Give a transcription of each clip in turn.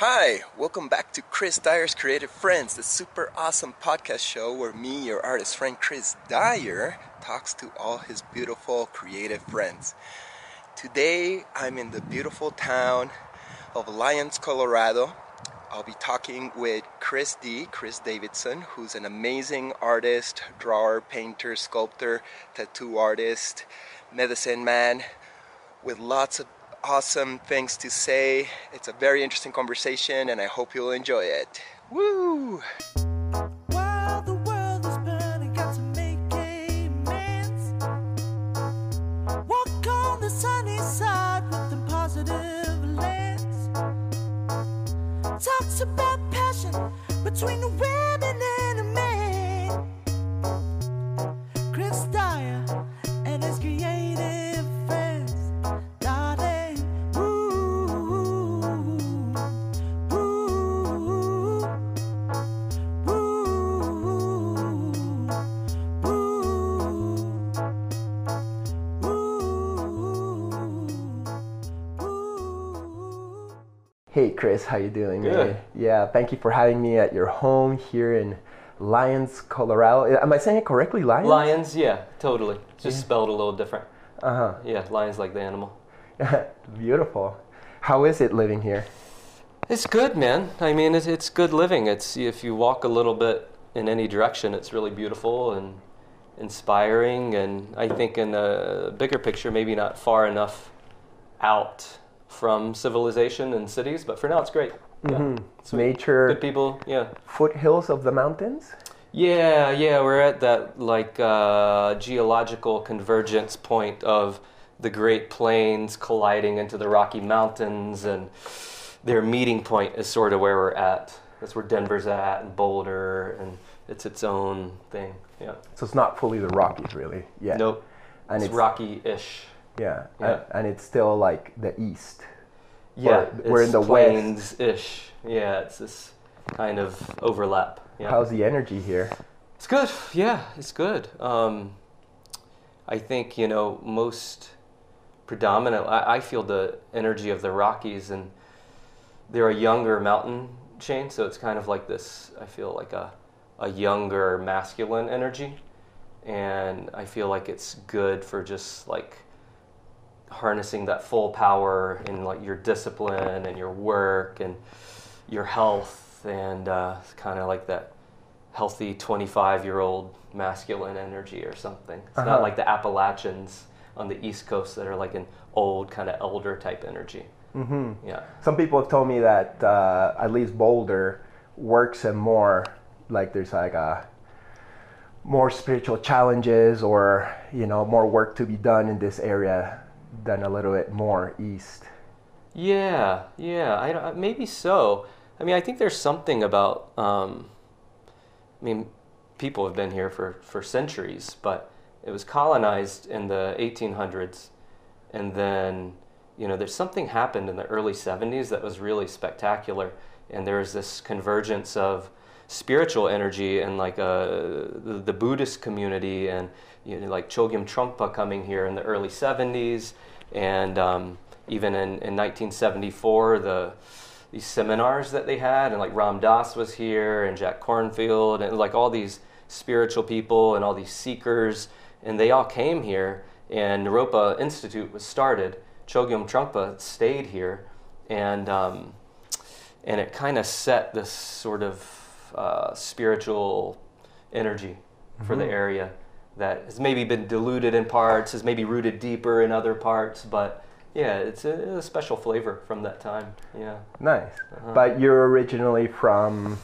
Hi, welcome back to Chris Dyer's Creative Friends, the super awesome podcast show where me, your artist friend Chris Dyer, talks to all his beautiful creative friends. Today I'm in the beautiful town of Lyons, Colorado. I'll be talking with Kris D, Kris Davidson, who's an amazing artist, drawer, painter, sculptor, tattoo artist, medicine man with lots of awesome things to say. It's a very interesting conversation, and I hope you'll enjoy it. Woo! The the. Talks about passion between a women Kris, how you doing? Good. man? Yeah, thank you for having me at your home here in Lyons, Colorado. Am I saying it correctly, Lyons? Lions, yeah, totally. It's just spelled a little different. Uh huh. Yeah, lions like the animal. Beautiful. How is it living here? It's good, man. I mean, it's, it's good living. It's if you walk a little bit in any direction, it's really beautiful and inspiring. And I think in a bigger picture, maybe not far enough out from civilization and cities, but for now, it's great. Yeah. Sweet. Nature, Good people. Yeah. foothills of the mountains. Yeah, yeah, we're at that like uh, geological convergence point of the Great Plains colliding into the Rocky Mountains, and their meeting point is sort of where we're at. That's where Denver's at, and Boulder, and it's its own thing. Yeah. So it's not fully the Rockies, really. Yeah. Nope. And it's, it's rocky-ish. Yeah. Yeah. And, and it's still like the east. Yeah, we're in the west. plains-ish. Yeah, it's this kind of overlap. Yeah. How's the energy here? It's good. Yeah, it's good. Um, I think you know most predominant. I, I feel the energy of the Rockies, and they're a younger mountain chain, so it's kind of like this. I feel like a a younger masculine energy, and I feel like it's good for just like harnessing that full power in like your discipline and your work and your health and uh, kind of like that healthy 25 year old masculine energy or something. It's Uh-huh. not like the Appalachians on the East Coast that are like an old kind of elder type energy. hmm Yeah. Some people have told me that uh, at least Boulder works and more like there's like a more spiritual challenges or you know more work to be done in this area than a little bit more east. Yeah, yeah, I, maybe so. I mean, I think there's something about. Um, I mean, people have been here for, for centuries, but it was colonized in the 1800s, and then you know, there's something happened in the early 70s that was really spectacular, and there was this convergence of spiritual energy and like uh, the, the Buddhist community and you know, like Chogyam Trungpa coming here in the early 70s, and um, even in, in 1974 the these seminars that they had, and like Ram Dass was here, and Jack Kornfield, and like all these spiritual people and all these seekers, and they all came here, and Naropa Institute was started. Chogyam Trungpa stayed here, and um, and it kind of set this sort of uh, spiritual energy for the area that has maybe been diluted in parts, has maybe rooted deeper in other parts, but yeah, it's a, a special flavor from that time. Yeah, Nice. Uh-huh. But you're originally from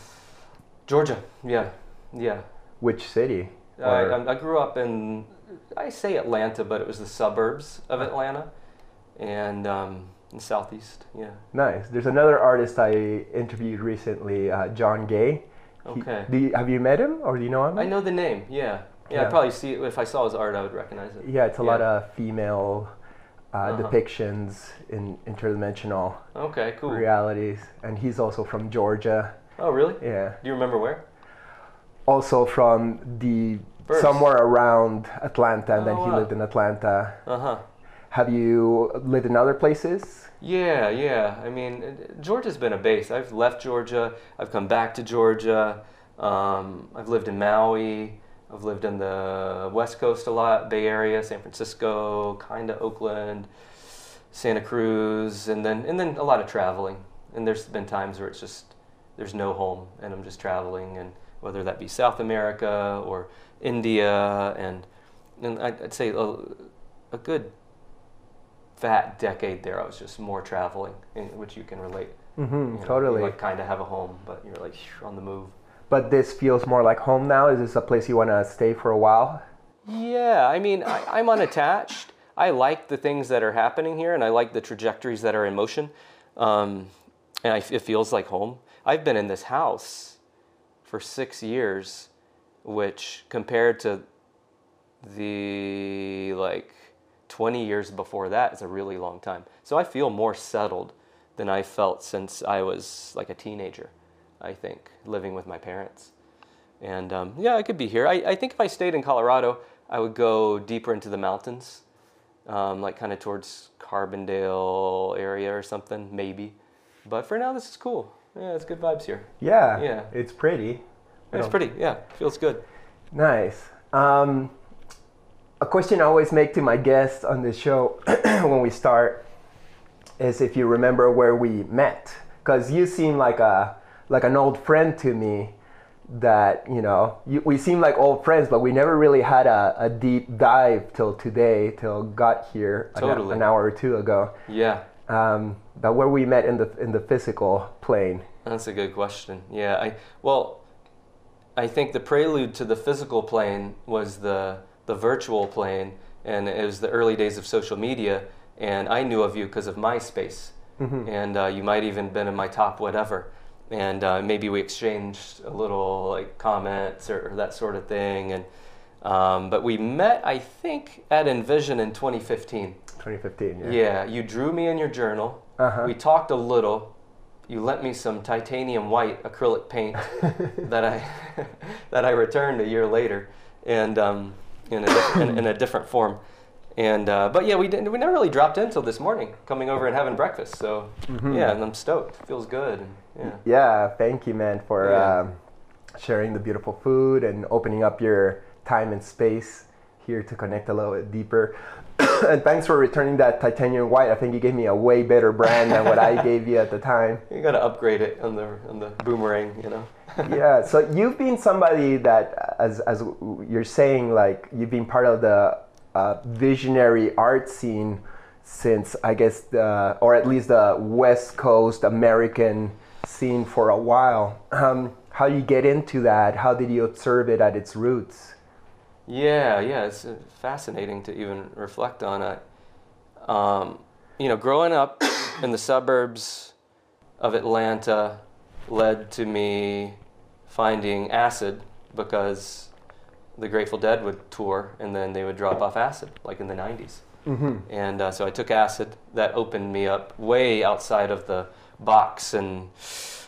Georgia. Yeah, yeah. which city? I, I- I grew up in, I say Atlanta, but it was the suburbs of Atlanta, and um, in southeast. Yeah. Nice. There's another artist I interviewed recently, uh, John Gay. He- Okay. you, have you met him or do you know him? I know the name. Yeah. Yeah. Yeah. I'd probably see it if I saw his art. I would recognize it. Yeah, it's a lot of female uh, Uh-huh. depictions in interdimensional Okay. Cool. realities, and he's also from Georgia. Oh, really? Yeah, Do you remember where? also from the Birth. somewhere around Atlanta, and then Oh, he wow. lived in Atlanta. Uh huh. have you lived in other places? Yeah, yeah. I mean, uh, Georgia's been a base. I've left Georgia. I've come back to Georgia. Um, I've lived in Maui. I've lived in the West Coast a lot, Bay Area, San Francisco, kind of Oakland, Santa Cruz, and then and then a lot of traveling. And there's been times where it's just there's no home, and I'm just traveling, and whether that be South America or India, and and I'd, say a, a good fat decade there, I was just more traveling, in which you can relate. Mm-hmm, You know, totally. You like kind of have a home, but you're like on the move. But this feels more like home now. Is this a place you want to stay for a while? Yeah, I mean, I, I'm unattached. I like the things that are happening here, and I like the trajectories that are in motion. Um, and I, it feels like home. I've been in this house for six years, which compared to the like 20 years before that is a really long time. So I feel more settled than I felt since I was like a teenager, I think, living with my parents. And um, yeah, I could be here. I, I think if I stayed in Colorado, I would go deeper into the mountains, um, like kind of towards Carbondale area or something, maybe. But for now, this is cool. Yeah, it's good vibes here. Yeah. Yeah. It's pretty. It's pretty. Yeah, feels good. Nice. Um, a question I always make to my guests on this show when we start is if you remember where we met, because you seem like a like an old friend to me. That you know, you, we seem like old friends, but we never really had a, a deep dive till today, till got here an- Totally. an, hour or two ago. Yeah, Um, but where we met in the in the physical plane. that's a good question. Yeah, I well, I think the prelude to the physical plane was the the virtual plane, and it was the early days of social media. And I knew of you because of MySpace, and uh, you might even been in my top whatever. And uh, maybe we exchanged a little like comments or, or that sort of thing. And um, but we met, I think, at Envision in 2015. 2015. Yeah. Yeah, you drew me in your journal. Uh-huh. We talked a little. You lent me some titanium white acrylic paint that I that I returned a year later, and um, in, a, diff- in, in a different form. And uh, but yeah, we didn't. We never really dropped in till this morning, coming over and having breakfast. So yeah, and I'm stoked. Feels good. And, yeah. Yeah, thank you, man, for Yeah. um, sharing the beautiful food and opening up your time and space here to connect a little bit deeper. and thanks for returning that titanium white. I think you gave me a way better brand than what I gave you at the time. You gotta upgrade it on the on the boomerang, you know. yeah, so you've been somebody that, as, as you're saying, like you've been part of the uh, visionary art scene since I guess the, or at least the West Coast American scene for a while. Um, how you get into that? How did you observe it at its roots? Yeah, yeah, it's uh, fascinating to even reflect on it. Um, you know, growing up in the suburbs of Atlanta led to me finding acid because the Grateful Dead would tour and then they would drop off acid, like in the 90s. Mm-hmm. And uh, so I took acid. That opened me up way outside of the box and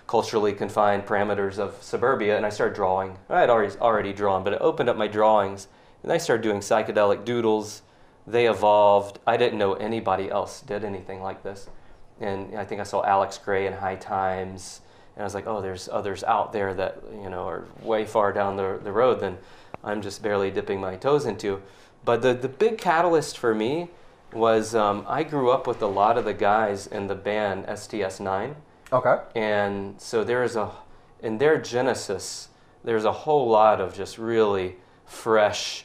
culturally confined parameters of suburbia, and I started drawing. I had already already drawn, but it opened up my drawings, and I started doing psychedelic doodles. They evolved. I didn't know anybody else did anything like this, and I think I saw Alex Grey in High Times, and I was like, oh, there's others out there that you know are way far down the the road than I'm just barely dipping my toes into. But the the big catalyst for me was um, I grew up with a lot of the guys in the band STS9. Okay. And so there's a, in their genesis, there's a whole lot of just really fresh,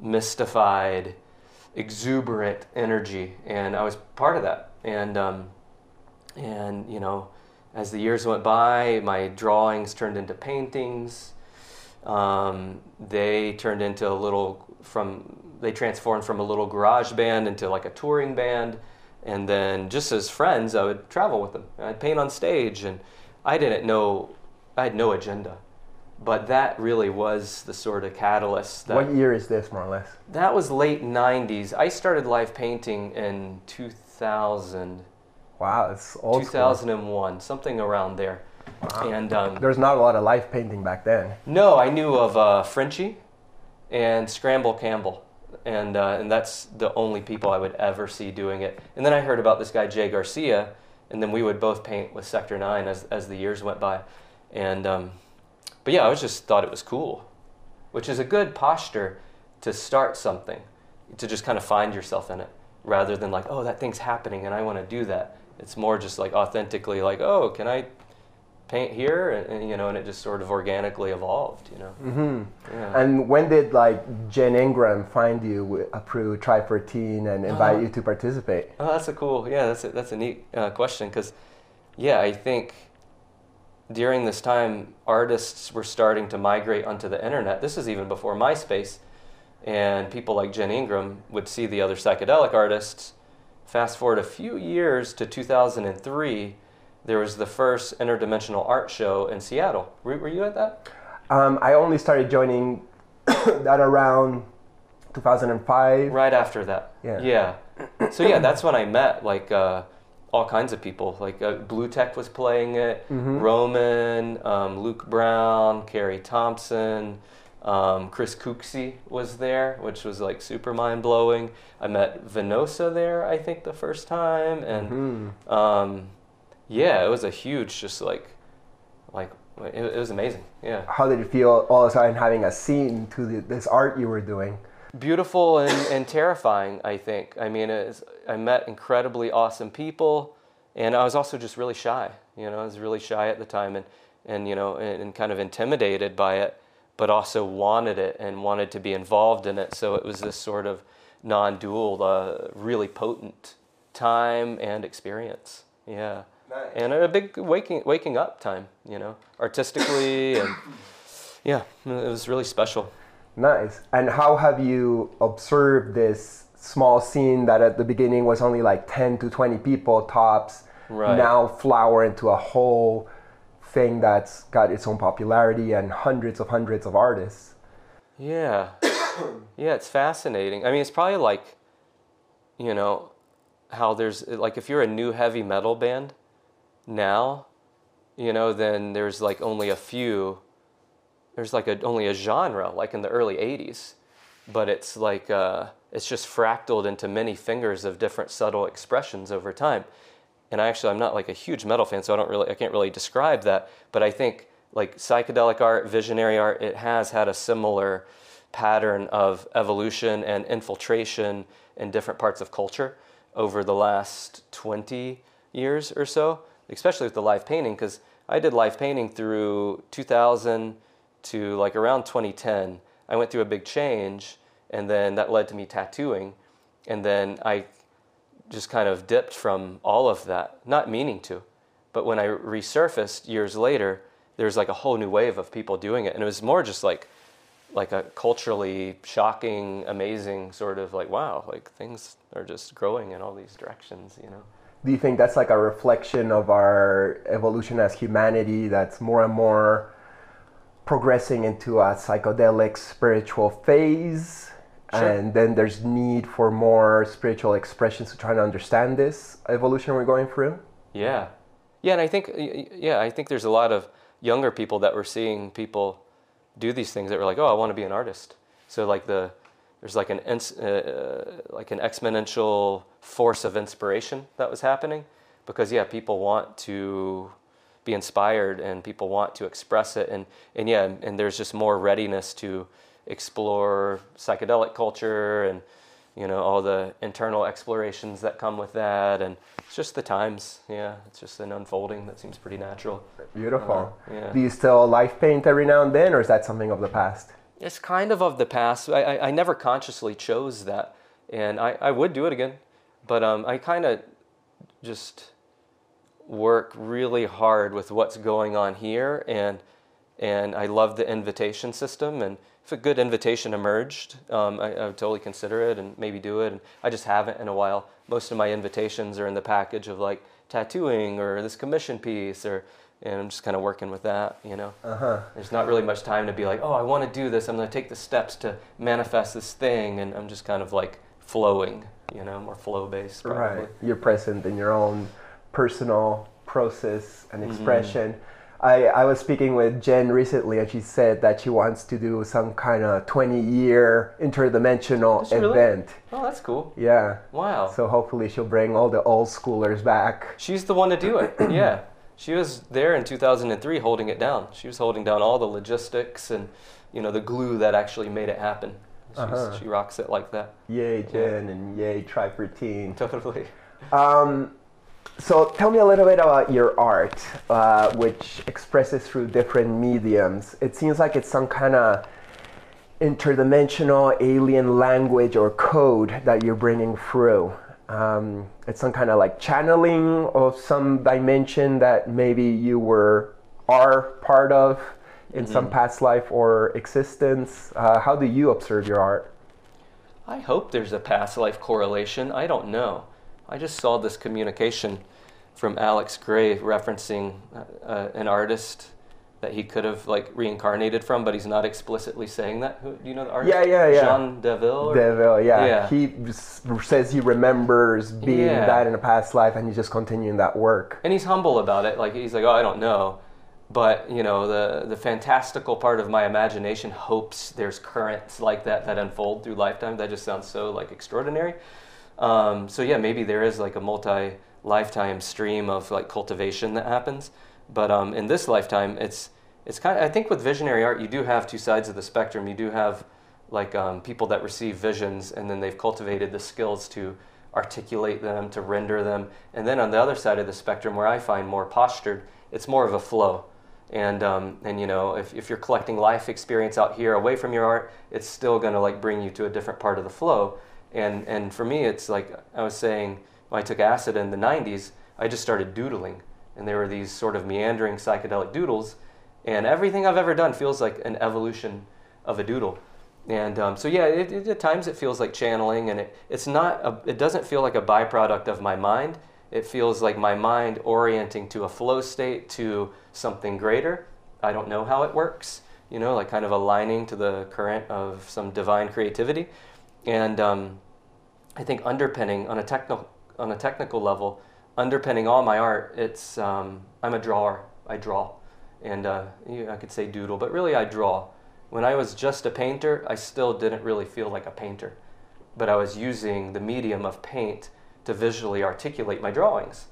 mystified, exuberant energy, and I was part of that. And um, and you know, as the years went by, my drawings turned into paintings. Um, they turned into a little from they transformed from a little garage band into like a touring band. And then just as friends i would travel with them. I'd paint on stage and i didn't know i had no agenda. But that really was the sort of catalyst that What year is this, more or less? that was late 90s i started live painting in 2000 Wow, it's old school. 2001 something around there. And um, There's not a lot of life painting back then. No, I knew of uh, Frenchie and Scramble Campbell, and uh, and that's the only people I would ever see doing it. And then I heard about this guy Jay Garcia, and then we would both paint with Sector Nine as as the years went by, and um, but yeah, I was just thought it was cool, which is a good posture to start something, to just kind of find yourself in it, rather than like oh that thing's happening and I want to do that. It's more just like authentically like oh can I paint here and, and, you know and it just sort of organically evolved you know hmm yeah. And when did like Jen Ingram find you approved Try 14 and invite Uh-huh. you to participate? Oh, that's a cool. Yeah, that's a, that's a neat uh, question because, yeah, I think during this time, artists were starting to migrate onto the internet. This is even before MySpace, and people like Jen Ingram would see the other psychedelic artists. Fast forward a few years to 2003, there was the first interdimensional art show in Seattle. Were, were you at that? Um, I only started joining that around 2005. Right after that. Yeah. Yeah. So yeah, that's when I met like uh, all kinds of people. Like uh, Bluetech was playing it, Roman, um, Luke Brown, Carey Thompson, um, Chris Cooksey was there, which was like super mind blowing. I met Venosa there, I think, the first time, and um, yeah, it was a huge, just like, like it, it was amazing. Yeah. How did it feel all of a sudden having a scene to the, this art you were doing? beautiful and, and terrifying i think i mean it's, i met incredibly awesome people and i was also just really shy you know i was really shy at the time and, and you know and, and kind of intimidated by it but also wanted it and wanted to be involved in it so it was this sort of non-dual uh, really potent time and experience yeah Nice. and a big waking waking up time you know artistically and yeah it was really special Nice. And how have you observed this small scene that at the beginning was only like 10 to 20 people tops Right. now flower into a whole thing that's got its own popularity and hundreds of hundreds of artists? Yeah. yeah, it's fascinating. I mean, it's probably like, you know, how there's, like, if you're a new heavy metal band now, you know, then there's like only a few, there's like a, only a genre, like in the early 80s. But it's like, uh, it's just fractaled into many fingers of different subtle expressions over time. And I actually, I'm not like a huge metal fan, so I don't really, I can't really describe that. But I think like psychedelic art, visionary art, it has had a similar pattern of evolution and infiltration in different parts of culture over the last 20 years or so, especially with the live painting, because I did live painting through 2000 to like around 2010. I went through a big change, and then that led to me tattooing. And then I just kind of dipped from all of that, not meaning to. But when I resurfaced years later, there's like a whole new wave of people doing it. And it was more just like, like a culturally shocking, amazing sort of like, wow, like things are just growing in all these directions, you know? Do you think that's like a reflection of our evolution as humanity that's more and more progressing into a psychedelic spiritual phase? Sure. And then there's need for more spiritual expressions to try to understand this evolution we're going through? Yeah, yeah, and I think yeah, I think there's a lot of younger people that were seeing people do these things that were like, oh, I want to be an artist. So like the there's like an ins- uh, like an exponential force of inspiration that was happening because yeah, people want to be inspired and people want to express it and and yeah, and, and there's just more readiness to explore psychedelic culture and you know all the internal explorations that come with that and it's just the times yeah it's just an unfolding that seems pretty natural Beautiful. Uh, yeah. Do you still life paint every now and then, or is that something of the past? It's kind of of the past. I, I, I never consciously chose that and i, I would do it again but um, i kind of just work really hard with what's going on here and and i love the invitation system and if a good invitation emerged um, I, I would totally consider it and maybe do it and i just haven't in a while. Most of my invitations are in the package of like tattooing or this commission piece or and i'm just kind of working with that you know Uh-huh. there's not really much time to be like, oh, I want to do this. I'm going to take the steps to manifest this thing, and I'm just kind of like flowing, you know, more flow based. Probably. Right. You're present in your own personal process and expression. Mm-hmm. expression. I, I was speaking with Jen recently, and she said that she wants to do some kind of 20 year interdimensional she really? event. Oh, that's cool. Yeah. Wow. So hopefully she'll bring all the old schoolers back. She's the one to do it. yeah. She was there in 2003 holding it down. She was holding down all the logistics and, you know, the glue that actually made it happen. Uh-huh. She rocks it like that. Yay, Jen, and yay, Tripertine. Totally. Um, so tell me a little bit about your art, uh, which expresses through different mediums. It seems like it's some kind of interdimensional alien language or code that you're bringing through. Um, it's some kind of like channeling of some dimension that maybe you were are part of in some past life or existence. Uh, how do you observe your art? I hope there's a past life correlation. I don't know. I just saw this communication from Alex Grey referencing uh, uh, an artist that he could have like reincarnated from, but he's not explicitly saying that. Who, do you know the artist? Yeah, yeah, yeah. Jean Delville. or- Devil, yeah. Yeah. He says he remembers being Yeah. that in a past life and he's just continuing that work. and he's humble about it. Like he's like, oh, I don't know, but you know, the the fantastical part of my imagination hopes there's currents like that that unfold through lifetime. That just sounds so like extraordinary. Um, so yeah, maybe there is like a multi lifetime stream of like cultivation that happens. But um, in this lifetime, it's it's kind of I think with visionary art, you do have two sides of the spectrum. You do have like um, people that receive visions and then they've cultivated the skills to articulate them, to render them. And then on the other side of the spectrum, where I find more postured, it's more of a flow. And, um, and you know, if, if you're collecting life experience out here away from your art, it's still going to like bring you to a different part of the flow. And, and for me, it's like I was saying, when I took acid in the 90s, I just started doodling. And there were these sort of meandering psychedelic doodles. And everything I've ever done feels like an evolution of a doodle. And um, so yeah, it, it, at times it feels like channeling, and it, it's not. A, it doesn't feel like a byproduct of my mind. It feels like my mind orienting to a flow state, to something greater. I don't know how it works. You know, like kind of aligning to the current of some divine creativity. And um, I think underpinning on a technical on a technical level, underpinning all my art, it's um, I'm a drawer. I draw, and uh, I could say doodle, but really I draw. When I was just a painter, I still didn't really feel like a painter, but I was using the medium of paint to visually articulate my drawings,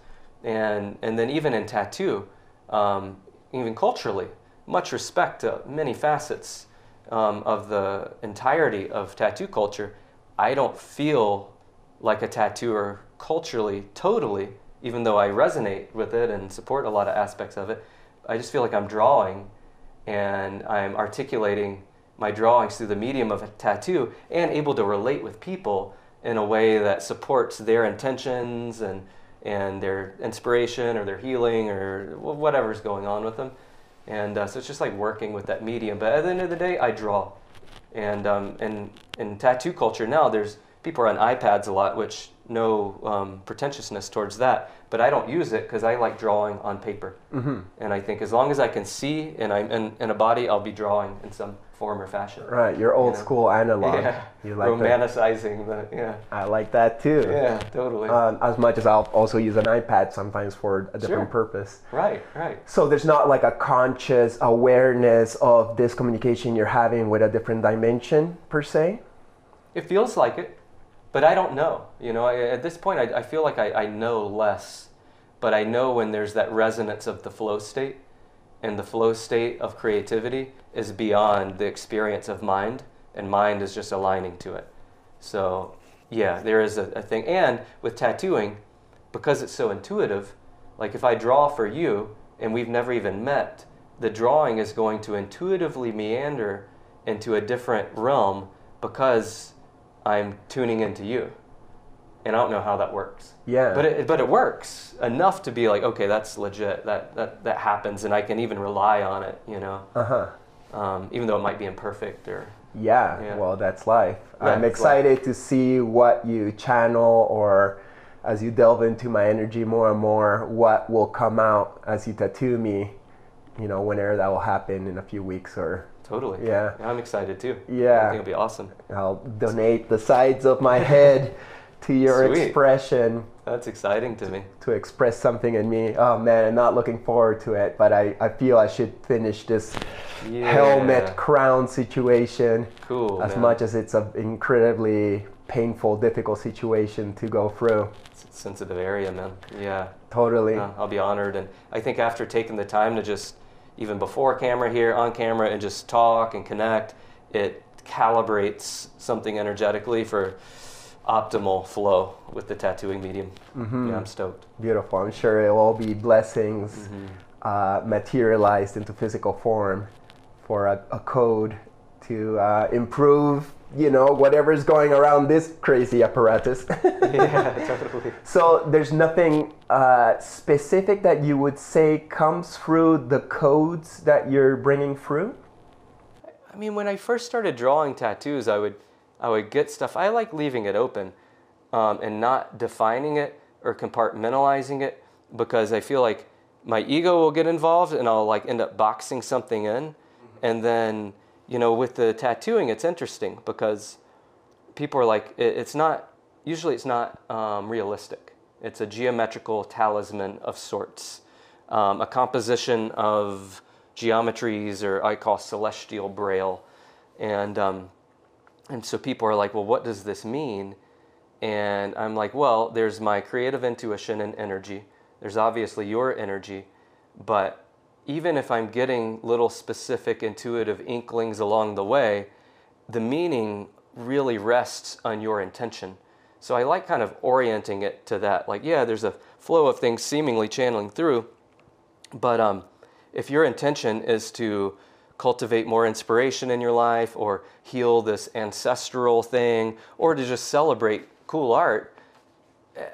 and and then even in tattoo, um, even culturally, much respect to many facets um, of the entirety of tattoo culture. I don't feel like a tattooer culturally, totally, even though I resonate with it and support a lot of aspects of it. I just feel like I'm drawing and I'm articulating my drawings through the medium of a tattoo and able to relate with people in a way that supports their intentions and and their inspiration or their healing or whatever's going on with them. And uh, so it's just like working with that medium. But at the end of the day, I draw. And um, and in tattoo culture now, there's people are on iPads a lot, which no um, pretentiousness towards that. But I don't use it because I like drawing on paper. Mm-hmm. And I think as long as I can see and I'm in, in a body, I'll be drawing in some form or fashion. Right, your old Yeah. school analog. Yeah, You like that? romanticizing the yeah, I like that too. yeah, totally. Um, as much as I'll also use an iPad sometimes for a different Sure. purpose. right, right. So there's not like a conscious awareness of this communication you're having with a different dimension per se. It feels like it, but I don't know. You know, I, at this point, I, I feel like I, I know less, but I know when there's that resonance of the flow state, and the flow state of creativity is beyond the experience of mind, and mind is just aligning to it. So, yeah, there is a, a thing. And with tattooing, because it's so intuitive, like if I draw for you and we've never even met, the drawing is going to intuitively meander into a different realm because I'm tuning into you. And I don't know how that works. Yeah. But it, but it works enough to be like, okay, that's legit. That, that, that happens, and I can even rely on it, you know, Uh huh. um, even though it might be imperfect or. Yeah, Yeah. well, that's life. Yeah, I'm it's life. excited to see what you channel or as you delve into my energy more and more, what will come out as you tattoo me, you know, whenever that will happen in a few weeks or Totally. Yeah. I'm excited too. Yeah. I think it'll be awesome. I'll donate the sides of my head to your Sweet. expression That's exciting to me. to express something in me. Oh man, I'm not looking forward to it, but I, I feel I should finish this Yeah. helmet crown situation Cool. as man. much as it's an incredibly painful, difficult situation to go through. It's a sensitive area, man. Yeah. Totally. Uh, I'll be honored. And I think after taking the time to just, even before camera here, on camera, and just talk and connect, it calibrates something energetically for optimal flow with the tattooing medium. Mm-hmm. Yeah, I'm stoked. Beautiful. I'm sure it will all be blessings Mm-hmm. uh, materialized into physical form for a, a code to uh, improve, you know, whatever is going around this crazy apparatus. yeah, totally. so there's nothing uh, specific that you would say comes through the codes that you're bringing through? I mean, when I first started drawing tattoos, I would, I would get stuff. I like leaving it open, um, and not defining it or compartmentalizing it because I feel like my ego will get involved, and I'll like end up boxing something in, and then you know, with the tattooing, it's interesting because people are like, it, it's not. Usually, it's not um, realistic. It's a geometrical talisman of sorts, um, a composition of geometries, or I call celestial braille, and um, and so people are like, well, what does this mean? And I'm like, well, there's my creative intuition and energy. There's obviously your energy, but even if I'm getting little specific intuitive inklings along the way, the meaning really rests on your intention. So I like kind of orienting it to that. Like, yeah, there's a flow of things seemingly channeling through, but um, if your intention is to cultivate more inspiration in your life or heal this ancestral thing or to just celebrate cool art,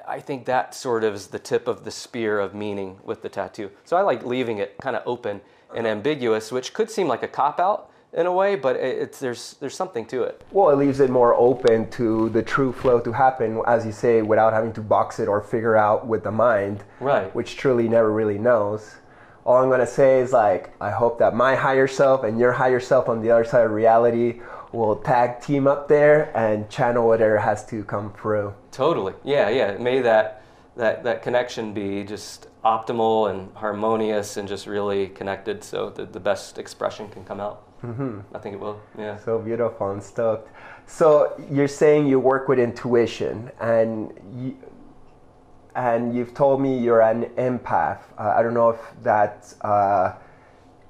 I think that sort of is the tip of the spear of meaning with the tattoo. So I like leaving it kind of open and uh-huh. ambiguous, which could seem like a cop out in a way, but it's there's there's something to it. Well, it leaves it more open to the true flow to happen, as you say, without having to box it or figure out with the mind, Right. which truly never really knows. All I'm gonna say is like, I hope that my higher self and your higher self on the other side of reality will tag team up there and channel whatever has to come through. Totally. Yeah, yeah. May that that that connection be just optimal and harmonious and just really connected, so that the best expression can come out. Mm-hmm. I think it will. Yeah. So beautiful and stoked. So you're saying you work with intuition, and you, and you've told me you're an empath. Uh, I don't know if that uh,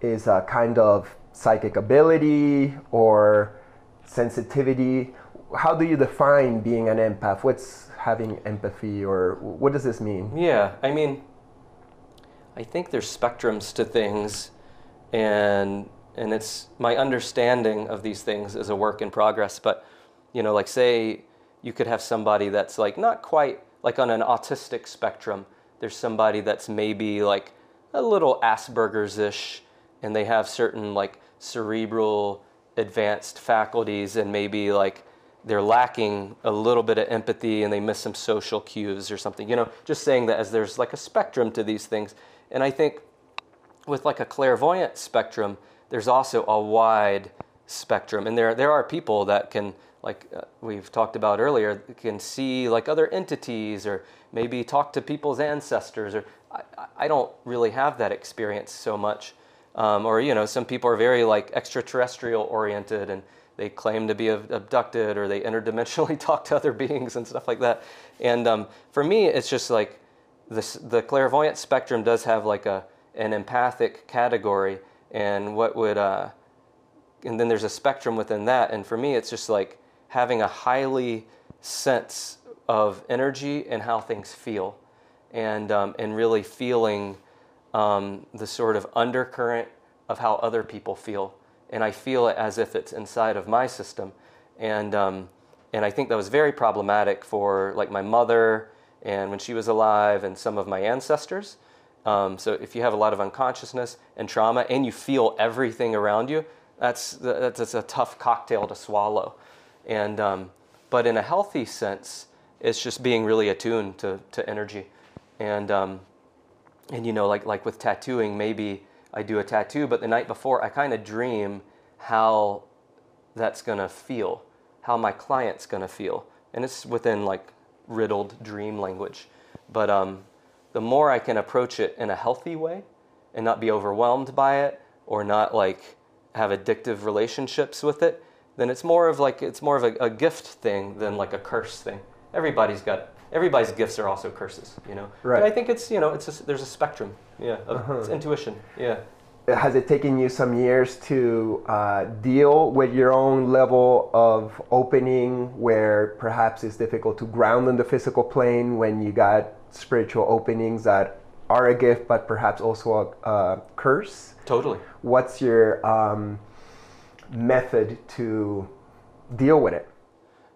is a kind of psychic ability or sensitivity. How do you define being an empath? What's having empathy, or what does this mean? Yeah, I mean, I think there's spectrums to things, and and it's my understanding of these things is a work in progress. But you know, like say you could have somebody that's like not quite like on an autistic spectrum. There's somebody that's maybe like a little Asperger's ish, and they have certain like cerebral advanced faculties, and maybe like they're lacking a little bit of empathy and they miss some social cues or something. You know, just saying that as there's like a spectrum to these things. And I think with like a clairvoyant spectrum, there's also a wide spectrum. And there, there are people that can, like uh, we've talked about earlier, can see like other entities or maybe talk to people's ancestors. Or I, I- don't really have that experience so much. Um, or, you know, some people are very like extraterrestrial oriented and they claim to be abducted or they interdimensionally talk to other beings and stuff like that. And um, for me, it's just like the clairvoyant spectrum does have like a an empathic category, and what would uh, and then there's a spectrum within that. And for me, it's just like having a highly sense of energy and how things feel, and um, and really feeling um, the sort of undercurrent of how other people feel, and I feel it as if it's inside of my system, and um, and I think that was very problematic for like my mother and when she was alive and some of my ancestors. Um, so if you have a lot of unconsciousness and trauma and you feel everything around you, that's that's, that's a tough cocktail to swallow. And um, but in a healthy sense, it's just being really attuned to, to energy, and um, and you know like like with tattooing, maybe I do a tattoo, but the night before I kind of dream how that's gonna feel, how my client's gonna feel, and it's within like riddled dream language. But um, the more I can approach it in a healthy way and not be overwhelmed by it or not like have addictive relationships with it, then it's more of like it's more of a, a gift thing than like a curse thing. Everybody's got everybody's gifts are also curses, you know. Right. But I think it's you know it's a, there's a spectrum, yeah, of it's intuition, yeah. has it taken you some years to uh, deal with your own level of opening where perhaps it's difficult to ground on the physical plane when you got spiritual openings that are a gift but perhaps also a, a curse Totally. what's your um, method to deal with it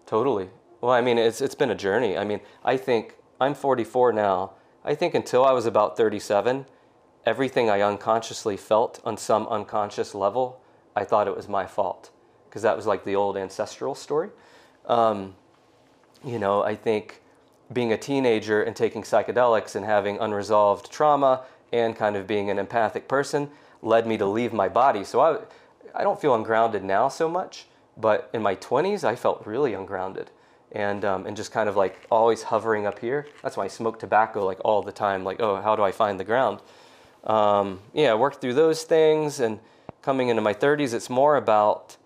Totally. Well, I mean, it's it's been a journey. I mean, I think I'm 44 now. I think until I was about 37, everything I unconsciously felt on some unconscious level, I thought it was my fault because that was like the old ancestral story. Um, you know, I think being a teenager and taking psychedelics and having unresolved trauma and kind of being an empathic person led me to leave my body. So I, I don't feel ungrounded now so much, but in my 20s, I felt really ungrounded and, um, and just kind of like always hovering up here. That's why I smoke tobacco like all the time, like, oh, how do I find the ground? Um, yeah, I worked through those things and coming into my 30s, it's more about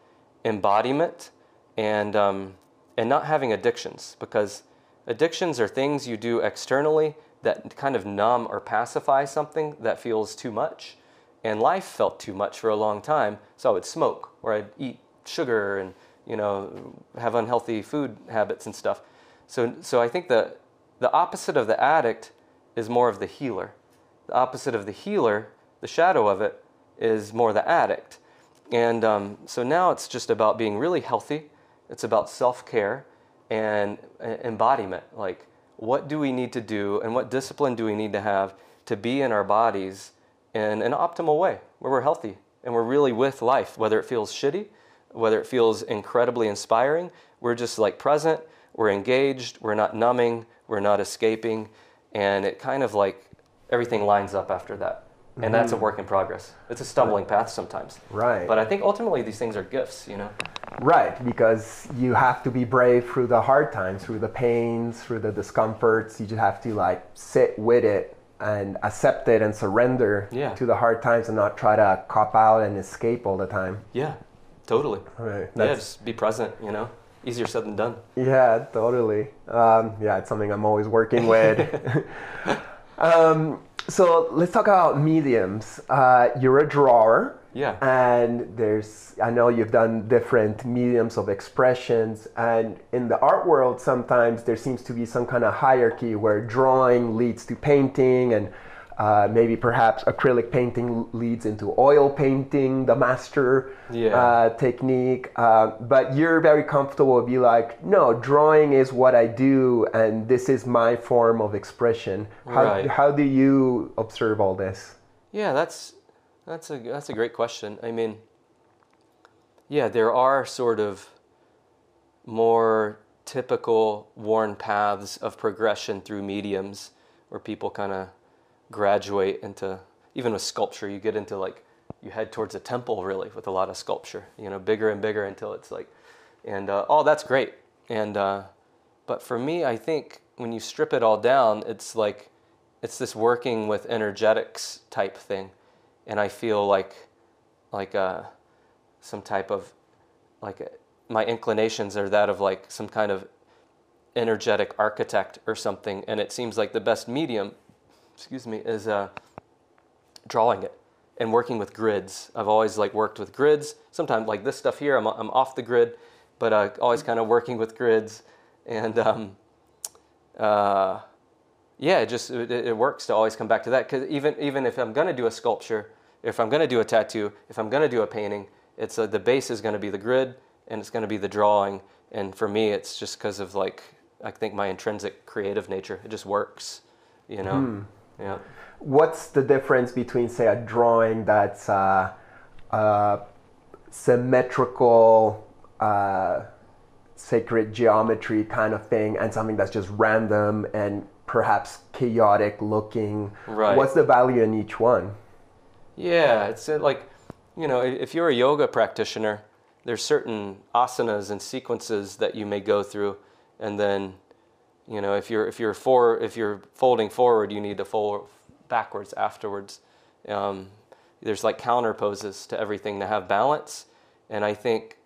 embodiment and, um, and not having addictions because addictions are things you do externally that kind of numb or pacify something that feels too much. And life felt too much for a long time, so I would smoke or I'd eat sugar and you know have unhealthy food habits and stuff. So so I think the the opposite of the addict is more of the healer. The opposite of the healer, the shadow of it, is more the addict. And um, so now it's just about being really healthy. It's about self care and embodiment. Like, what do we need to do and what discipline do we need to have to be in our bodies in an optimal way where we're healthy and we're really with life, whether it feels shitty, whether it feels incredibly inspiring. We're just like present, we're engaged, we're not numbing, we're not escaping, and it kind of like everything lines up after that. And that's a mm-hmm. work in progress. It's a stumbling path sometimes. Right. But I think ultimately these things are gifts, you know? Right, because you have to be brave through the hard times, through the pains, through the discomforts. You just have to like sit with it and accept it and surrender Yeah. to the hard times and not try to cop out and escape all the time. Yeah, totally. Right. Yeah, just be present, you know? Easier said than done. Yeah, totally. Um, yeah, it's something I'm always working with. um, so let's talk about mediums. Uh, you're a drawer. Yeah. And there's, I know you've done different mediums of expressions. And in the art world, sometimes there seems to be some kind of hierarchy where drawing leads to painting and uh, maybe perhaps acrylic painting leads into oil painting, the master Yeah. uh, technique. Uh, but you're very comfortable to be like, no, drawing is what I do, and this is my form of expression. How, Right. how do you observe all this? Yeah, that's that's a that's a great question. I mean, yeah, there are sort of more typical worn paths of progression through mediums where people kind of graduate into even with sculpture you get into like you head towards a temple really with a lot of sculpture you know bigger and bigger until it's like and uh, oh that's great. And uh, but for me i think when you strip it all down it's like it's this working with energetics type thing. And i feel like like uh, some type of like uh, my inclinations are that of like some kind of energetic architect or something. And it seems like the best medium excuse me is uh, drawing it and working with grids. I've always like worked with grids. Sometimes like this stuff here i'm, I'm off the grid but uh, always kind of working with grids and um, uh, yeah it just it, it works to always come back to that because even even if i'm to do a sculpture if i'm to do a tattoo if i'm to do a painting it's uh, the base is to be the grid and it's to be the drawing. And for me it's just because of like i think my intrinsic creative nature. It just works you know yeah What's the difference between, say, a drawing that's uh, uh, symmetrical, uh, sacred geometry kind of thing, and something that's just random and perhaps chaotic looking? Right. What's the value in each one? Yeah, it's uh, like, you know, if you're a yoga practitioner, there's certain asanas and sequences that you may go through, and then You know, if you're if you're for if you're folding forward, you need to fold backwards afterwards. Um, there's like counter poses to everything to have balance, and I think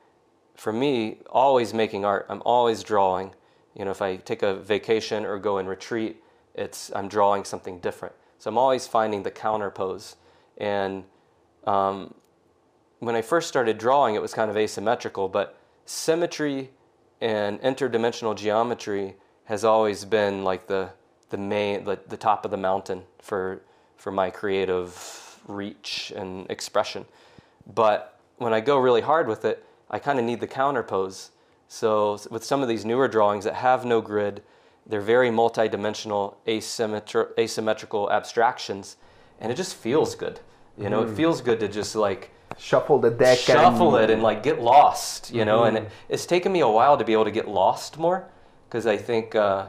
for me, always making art, I'm always drawing. You know, if I take a vacation or go in retreat, it's I'm drawing something different. So I'm always finding the counter pose. And um, when I first started drawing, it was kind of asymmetrical, but symmetry and interdimensional geometry has always been like the the main the, the top of the mountain for for my creative reach and expression. But when I go really hard with it, I kind of need the counter pose. So with some of these newer drawings that have no grid, they're very multidimensional, asymmetri- asymmetrical abstractions, and it just feels mm. good. You know, it mm. feels good to just like Shuffle the deck. shuffle and, it and like get lost. You know, and it, it's taken me a while to be able to get lost more because I think uh,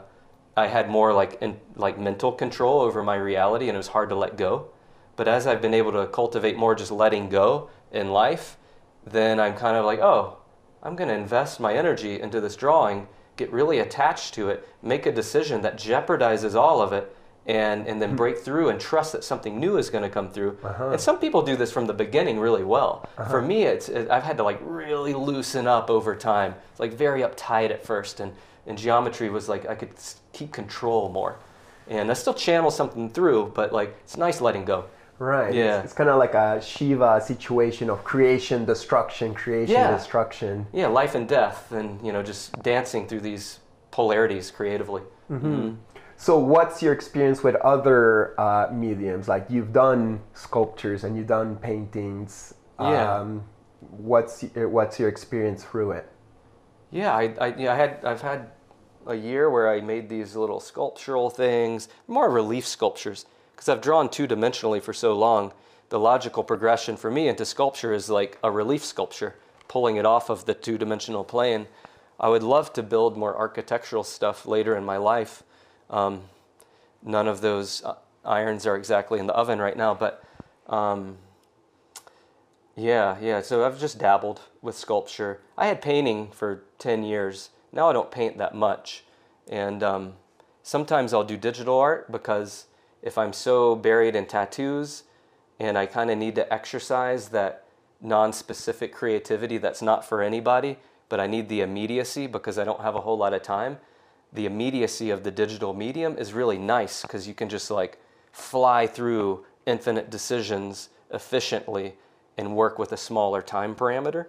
I had more like in, like mental control over my reality, and it was hard to let go. But as I've been able to cultivate more just letting go in life, then I'm kind of like, oh, I'm going to invest my energy into this drawing, get really attached to it, make a decision that jeopardizes all of it, and, and then hmm. break through and trust that something new is going to come through. Uh-huh. And some people do this from the beginning really well. Uh-huh. For me, it's, it, I've had to like really loosen up over time. It's like very uptight at first, and, and geometry was like I could keep control more. And I still channel something through, but like it's nice letting go. Right. Yeah. It's, it's kind of like a Shiva situation of creation, destruction, creation, Yeah. destruction. Yeah, life and death, and you know, just dancing through these polarities creatively. So, what's your experience with other uh, mediums? Like you've done sculptures and you've done paintings. Yeah. Um, what's what's your experience through it? Yeah, I, I, yeah, I had, I've had a year where I made these little sculptural things, more relief sculptures, because I've drawn two dimensionally for so long. The logical progression for me into sculpture is like a relief sculpture, pulling it off of the two dimensional plane. I would love to build more architectural stuff later in my life. Um, none of those uh, irons are exactly in the oven right now, but um, yeah, yeah. So I've just dabbled with sculpture. I had painting for 10 years. Now I don't paint that much. And um, sometimes I'll do digital art because if I'm so buried in tattoos and I kind of need to exercise that non specific creativity that's not for anybody, but I need the immediacy because I don't have a whole lot of time. The immediacy of the digital medium is really nice because you can just like fly through infinite decisions efficiently and work with a smaller time parameter.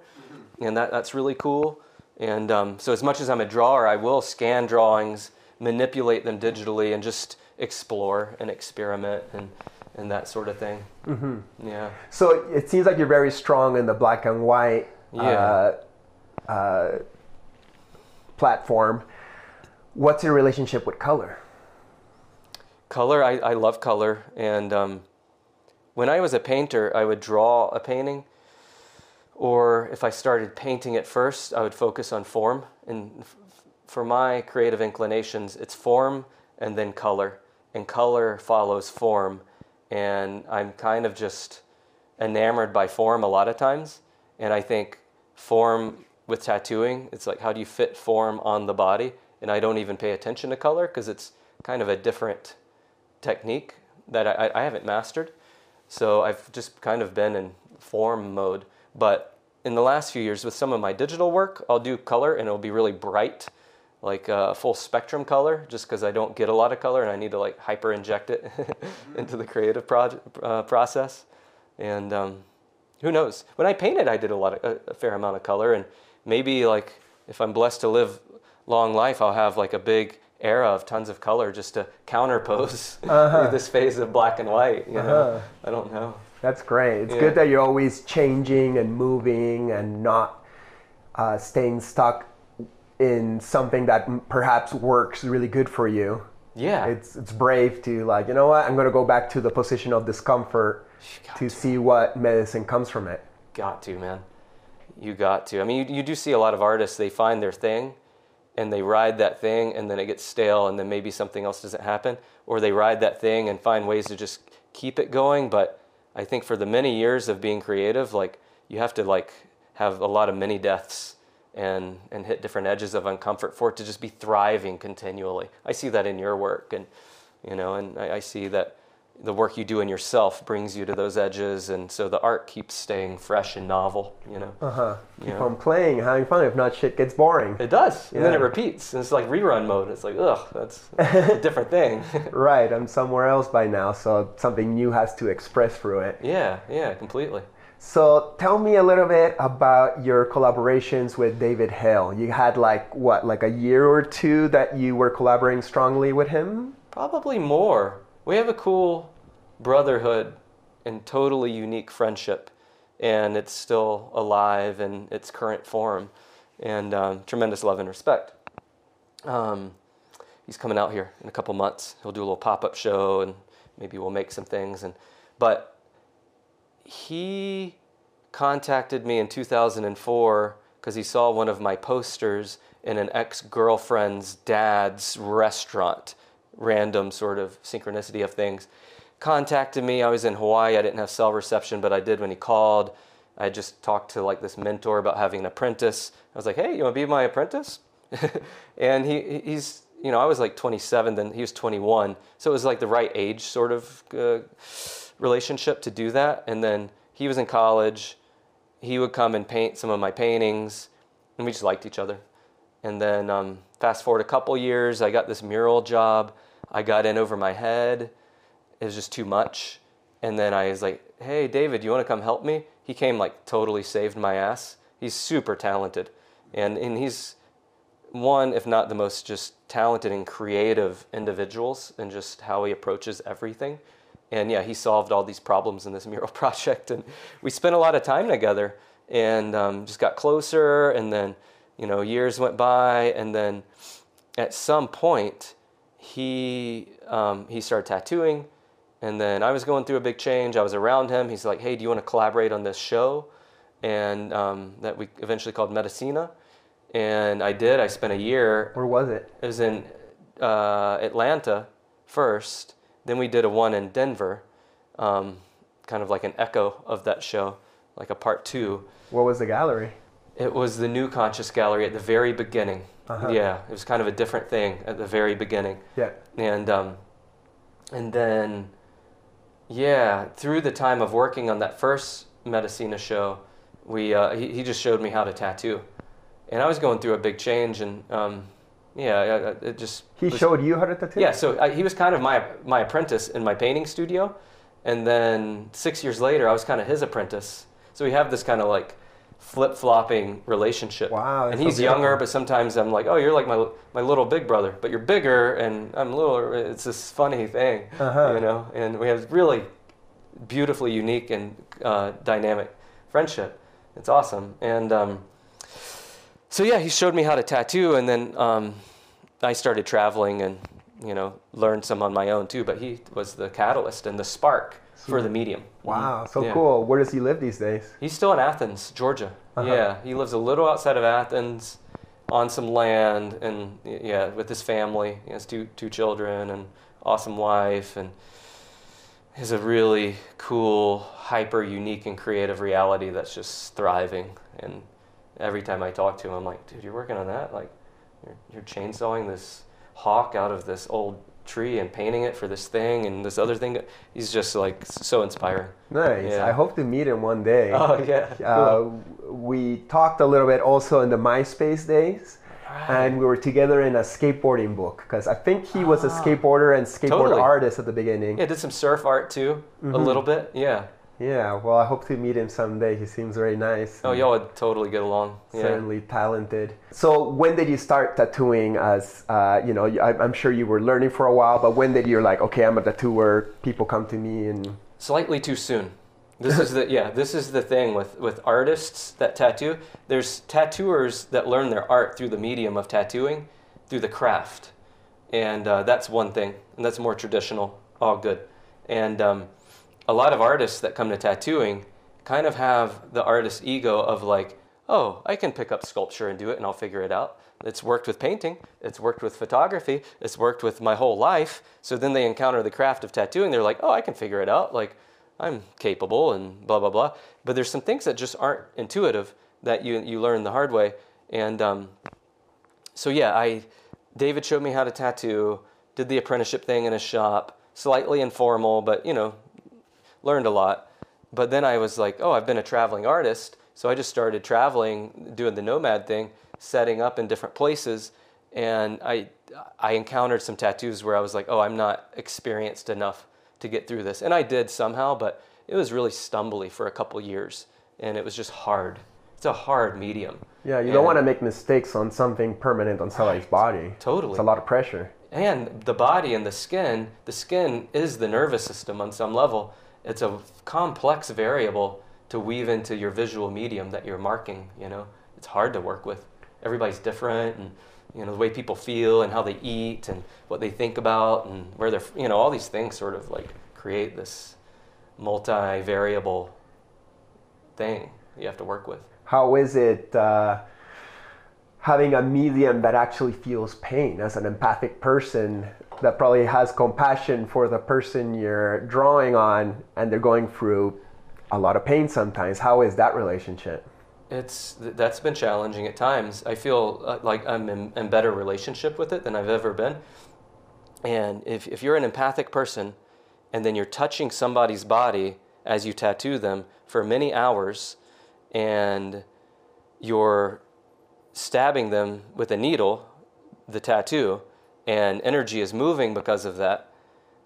And that, that's really cool. And um, so, as much as I'm a drawer, I will scan drawings, manipulate them digitally, and just explore and experiment and, and that sort of thing. Mm-hmm. Yeah. So it seems like you're very strong in the black and white Yeah. uh, uh, platform. What's your relationship with color? Color, I, I love color. And um, when I was a painter, I would draw a painting. Or if I started painting at first, I would focus on form. And for my creative inclinations, it's form and then color. And color follows form. And I'm kind of just enamored by form a lot of times. And I think form with tattooing, it's like how do you fit form on the body? And I don't even pay attention to color because it's kind of a different technique that I, I haven't mastered. So I've just kind of been in form mode. But in the last few years, with some of my digital work, I'll do color and it'll be really bright, like uh, full spectrum color, just because I don't get a lot of color and I need to like hyper inject it into the creative project, uh, process. And um, who knows? When I painted, I did a lot of a, a fair amount of color, and maybe like if I'm blessed to live long life, I'll have like a big era of tons of color just to counterpose this phase of black and white. You know, Uh-huh. I don't know. That's great. It's Yeah. good that you're always changing and moving and not uh, staying stuck in something that perhaps works really good for you. Yeah, It's it's brave to like, you know what? I'm going to go back to the position of discomfort got to see what medicine comes from it. got to man. You got to. I mean, you, you do see a lot of artists. They find their thing, and they ride that thing, and then it gets stale, and then maybe something else doesn't happen, or they ride that thing and find ways to just keep it going. But I think for the many years of being creative, like you have to like have a lot of many deaths and and hit different edges of uncomfort for it to just be thriving continually. I see that in your work, and you know, and I, I see that the work you do in yourself brings you to those edges, and so the art keeps staying fresh and novel. You know, Uh huh. Keep Yeah. on playing, having fun. If not, shit gets boring. it does, and then it repeats. And it's like rerun mode. It's like, ugh, that's a different thing. Right. I'm somewhere else by now, so something new has to express through it. yeah, yeah, completely. So tell me a little bit about your collaborations with David Hale. You had like what, like a year or two that you were collaborating strongly with him? Probably more. We have a cool brotherhood and totally unique friendship, and it's still alive in its current form, and um, tremendous love and respect. Um, he's coming out here in a couple months. He'll do a little pop up show, and maybe we'll make some things. And but he contacted me in 2004 because he saw one of my posters in an ex girlfriend's dad's restaurant. Random sort of synchronicity of things. Contacted me. I was in Hawaii. I didn't have cell reception, but I did when he called. I just talked to like this mentor about having an apprentice. I was like, "Hey, you want to be my apprentice?" and he he's you know I was like 27 then he was 21, so it was like the right age sort of uh, relationship to do that. And then he was in college. He would come and paint some of my paintings, and we just liked each other. And then um, fast forward a couple years, I got this mural job. I got in over my head. It was just too much. And then I was like, "Hey, David, you want to come help me?" He came like totally saved my ass. He's super talented, and and he's one, if not the most just talented and creative individuals, and just how he approaches everything. And yeah, he solved all these problems in this mural project, and we spent a lot of time together, and um, just got closer. And then, you know, years went by, and then at some point, he um, he started tattooing, and then I was going through a big change. I was around him. He's like, "Hey, do you want to collaborate on this show?" And um, that we eventually called Medicina, and I did. I spent a year Where was it? it was in uh, Atlanta first. Then we did a one in Denver, um, kind of like an echo of that show, like a part two. What was the gallery? It was the New Conscious Gallery at the very beginning. Uh-huh. Yeah, it was kind of a different thing at the very beginning. Yeah. And um, and then, yeah, through the time of working on that first Medicina show, we uh, he, he just showed me how to tattoo, and I was going through a big change, and um, yeah, it just He was- showed you how to tattoo? yeah, so I, he was kind of my my apprentice in my painting studio, and then six years later, I was kind of his apprentice. So we have this kind of like flip flopping relationship. Wow, And so he's younger, but sometimes I'm like, oh, you're like my my little big brother, but you're bigger, and I'm little. It's this funny thing, Uh-huh. you know. And we have really beautifully unique and uh, dynamic friendship. It's awesome, and. Um, so yeah, he showed me how to tattoo, and then um, I started traveling and you know learned some on my own too. But he was the catalyst and the spark for the medium. Wow, so Yeah. cool. Where does he live these days? He's still in Athens, Georgia. Uh-huh. Yeah, he lives a little outside of Athens, on some land, and yeah, with his family. He has two two children and awesome wife, and has a really cool, hyper unique and creative reality that's just thriving. And every time I talk to him, I'm like, dude, you're working on that? Like, you're, you're chainsawing this hawk out of this old tree and painting it for this thing and this other thing. He's just like so inspiring. Nice. Yeah. I hope to meet him one day. Oh yeah. Uh, we talked a little bit also in the MySpace days, and we were together in a skateboarding book because I think he was a skateboarder and skateboard Ah. Totally. artist at the beginning. Yeah, did some surf art too, Mm-hmm. a little bit. Yeah. Yeah, well, I hope to meet him someday. He seems very nice. Oh, y'all would totally get along. Yeah. Certainly talented. So, when did you start tattooing? As uh, you know, I, I'm sure you were learning for a while, but when did you're like, okay, I'm a tattooer. People come to me, and Slightly too soon. This is the yeah. This is the thing with with artists that tattoo. There's tattooers that learn their art through the medium of tattooing, through the craft, and uh, that's one thing, and that's more traditional. All good, and um, a lot of artists that come to tattooing kind of have the artist ego of like, oh, I can pick up sculpture and do it, and I'll figure it out. It's worked with painting, it's worked with photography, it's worked with my whole life. So then they encounter the craft of tattooing, they're like, oh, I can figure it out. Like, I'm capable and blah, blah, blah. But there's some things that just aren't intuitive that you, you learn the hard way. And um, so yeah, I David showed me how to tattoo. Did the apprenticeship thing in his shop, slightly informal, but you know, learned a lot. But then I was like, oh, I've been a traveling artist, so I just started traveling, doing the nomad thing, setting up in different places, and I I encountered some tattoos where I was like, oh, I'm not experienced enough to get through this, and I did somehow, but it was really stumbly for a couple years, and it was just hard. It's a hard medium. Yeah, you And- don't want to make mistakes on something permanent on somebody's body. Totally. It's a lot of pressure. and the body and the skin the skin is the nervous system on some level it's a complex variable to weave into your visual medium that you're marking you know? It's hard to work with. Everybody's different and you know the way people feel and how they eat and what they think about and where they're you know all these things sort of like create this multi-variable thing you have to work with. How is it uh, having a medium that actually feels pain as an empathic person that probably has compassion for the person you're drawing on and they're going through a lot of pain sometimes? How is that relationship? It's that's been challenging at times. I feel uh, like I'm in, in better relationship with it than I've ever been. And if if you're an empathic person, and then you're touching somebody's body as you tattoo them for many hours, and you're stabbing them with a needle, the tattoo, and energy is moving because of that,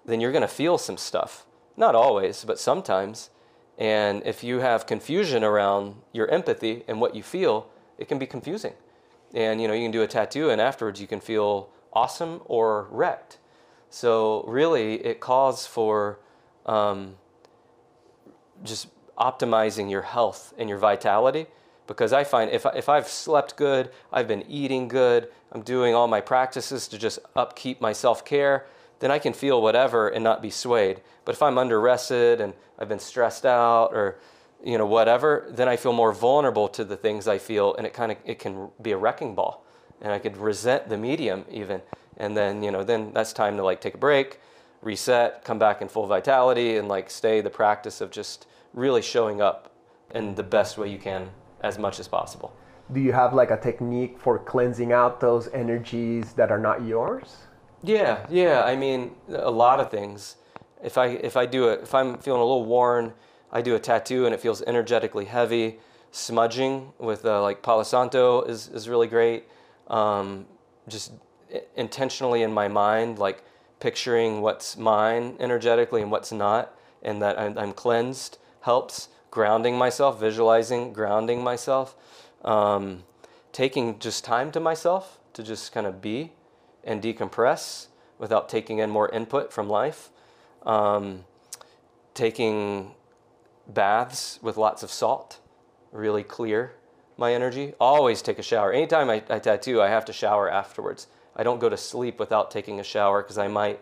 then you're going to feel some stuff. Not always, but sometimes. And if you have confusion around your empathy and what you feel, it can be confusing. And you know, you can do a tattoo and afterwards you can feel awesome or wrecked. So really, it calls for um, just optimizing your health and your vitality because I find if, if I've slept good, I've been eating good, I'm doing all my practices to just upkeep my self care, then I can feel whatever and not be swayed. But if I'm under rested and I've been stressed out or you know whatever, then I feel more vulnerable to the things I feel, and it kind of it can be a wrecking ball, and I could resent the medium even, and then you know then that's time to like take a break, reset, come back in full vitality, and like stay the practice of just really showing up in the best way you can as much as possible. Do you have like a technique for cleansing out those energies that are not yours? Yeah, yeah. I mean, a lot of things. If I if I do it, if I'm feeling a little worn, I do a tattoo and it feels energetically heavy. Smudging with uh, like Palo Santo is is really great. Um, just intentionally in my mind, like picturing what's mine energetically and what's not, and that I'm, I'm cleansed helps. Grounding myself, visualizing, grounding myself, um, taking just time to myself to just kind of be and decompress without taking in more input from life. Um, taking baths with lots of salt, really clear my energy. Always take a shower. Anytime I, I tattoo, I have to shower afterwards. I don't go to sleep without taking a shower because I might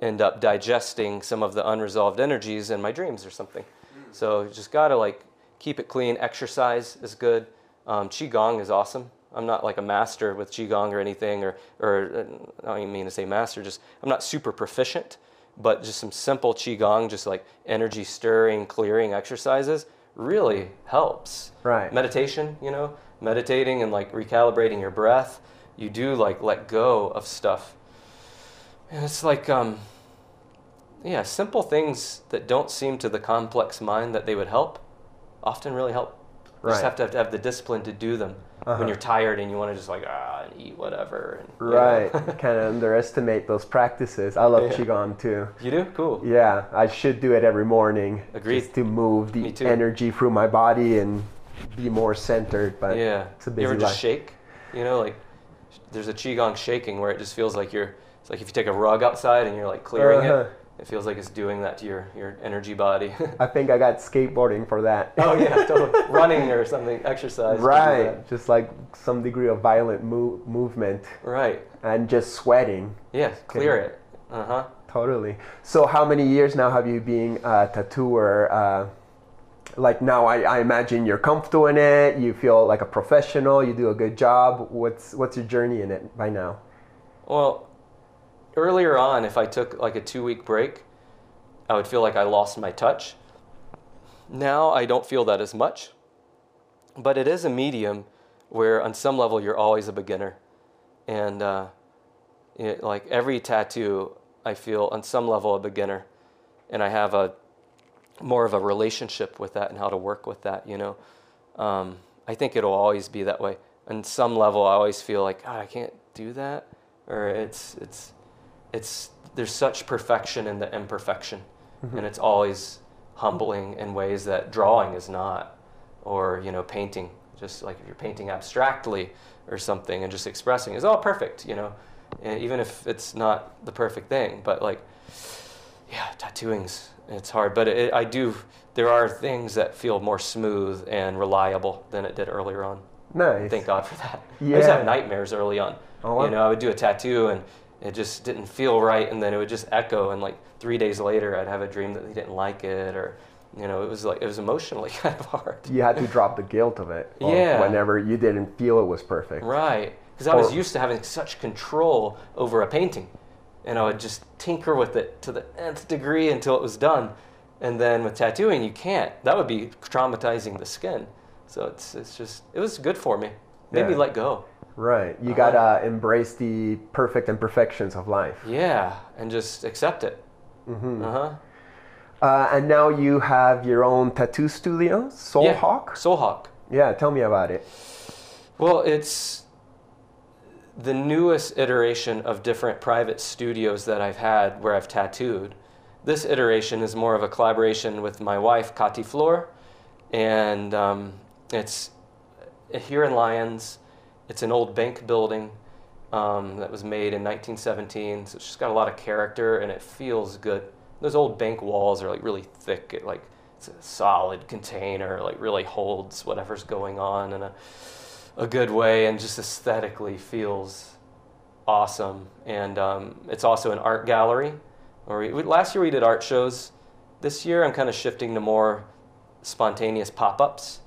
end up digesting some of the unresolved energies in my dreams or something. So you just gotta like keep it clean. Exercise is good. Um, Qigong is awesome. I'm not like a master with Qigong or anything, or, or uh, I don't even mean to say master, just I'm not super proficient, but just some simple Qigong, just like energy stirring, clearing exercises really helps. Right. Meditation, you know, meditating and like recalibrating your breath, you do like let go of stuff. And it's like, um, yeah, simple things that don't seem to the complex mind that they would help often really help. You just have to have, to have the discipline to do them Uh-huh. when you're tired and you want to just like ah and eat whatever. And. Right. kind of underestimate those practices. I love Yeah. Qigong too. you do cool. Yeah, I should do it every morning. Agreed. Just to move the energy through my body and be more centered. But Yeah. it's a busy you ever life. just shake? You know, like there's a qigong shaking where it just feels like you're. It's like if you take a rug outside and you're like clearing Uh-huh. it. It feels like it's doing that to your your energy body. I think I got skateboarding for that. oh yeah, totally. Running or something, exercise. right. Just like some degree of violent mo- movement Right. and just sweating. Yeah. Clear it. Uh huh. Totally. So, how many years now have you been a tattooer? Uh, like now, I, I imagine you're comfortable in it. You feel like a professional. You do a good job. What's what's your journey in it by now? Well, earlier on, if I took like a two week break, I would feel like I lost my touch. Now I don't feel that as much, but it is a medium where on some level you're always a beginner, and uh, it, like every tattoo, I feel on some level a beginner, and I have a more of a relationship with that and how to work with that. You know, um, I think it'll always be that way. On some level, I always feel like God, I can't do that, or it's it's it's there's such perfection in the imperfection, mm-hmm. and it's always humbling in ways that drawing is not, or you know, painting. Just like if you're painting abstractly or something and just expressing is all perfect, you know, and even if it's not the perfect thing. But like, yeah, tattooing's it's hard, but it, I do. There are things that feel more smooth and reliable than it did earlier on. Nice. Thank God for that. Yeah. I used to have nightmares early on. Oh, wow. You know, I would do a tattoo and it just didn't feel right, and then it would just echo, and like three days later, I'd have a dream that they didn't like it, or you know, it was like it was emotionally kind of hard. You had to drop the guilt of it. Yeah. Whenever you didn't feel it was perfect. Right. Because I was used to having such control over a painting. And I would just tinker with it to the nth degree until it was done. And then with tattooing, you can't. That would be traumatizing the skin. So it's, it's just, it was good for me. Yeah. let go. Right. You Uh-huh. gotta embrace the perfect imperfections of life. Yeah. And just accept it. Mm-hmm. Uh huh. Uh, and now you have your own tattoo studio, Soul yeah. Hawk. Soul Hawk. Yeah, tell me about it. Well, it's the newest iteration of different private studios that I've had where I've tattooed. This iteration is more of a collaboration with my wife, Kati Flor, and um, it's here in Lyons. It's an old bank building um, that was made in 1917, so it's just got a lot of character and it feels good. Those old bank walls are like really thick. It like it's a solid container, like really holds whatever's going on in a a good way and just aesthetically feels awesome. And um, it's also an art gallery. We, last year we did art shows. This year I'm kind of shifting to more spontaneous pop-ups.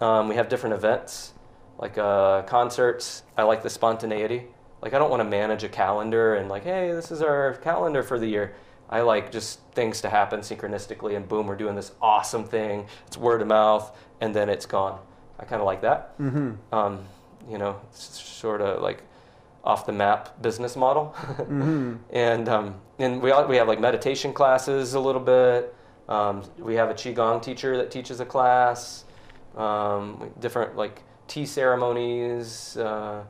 Um, we have different events like uh, concerts. I like the spontaneity. Like I don't want to manage a calendar and like, hey, this is our calendar for the year. I like just things to happen synchronistically, and boom, we're doing this awesome thing. It's word of mouth, and then it's gone. I kind of like that. Mm-hmm. Um, you know, it's sort of like off the map business model. Mm-hmm. and um, and we all, we have like meditation classes a little bit. Um, we have a qigong teacher that teaches a class. Um, different like tea ceremonies, uh,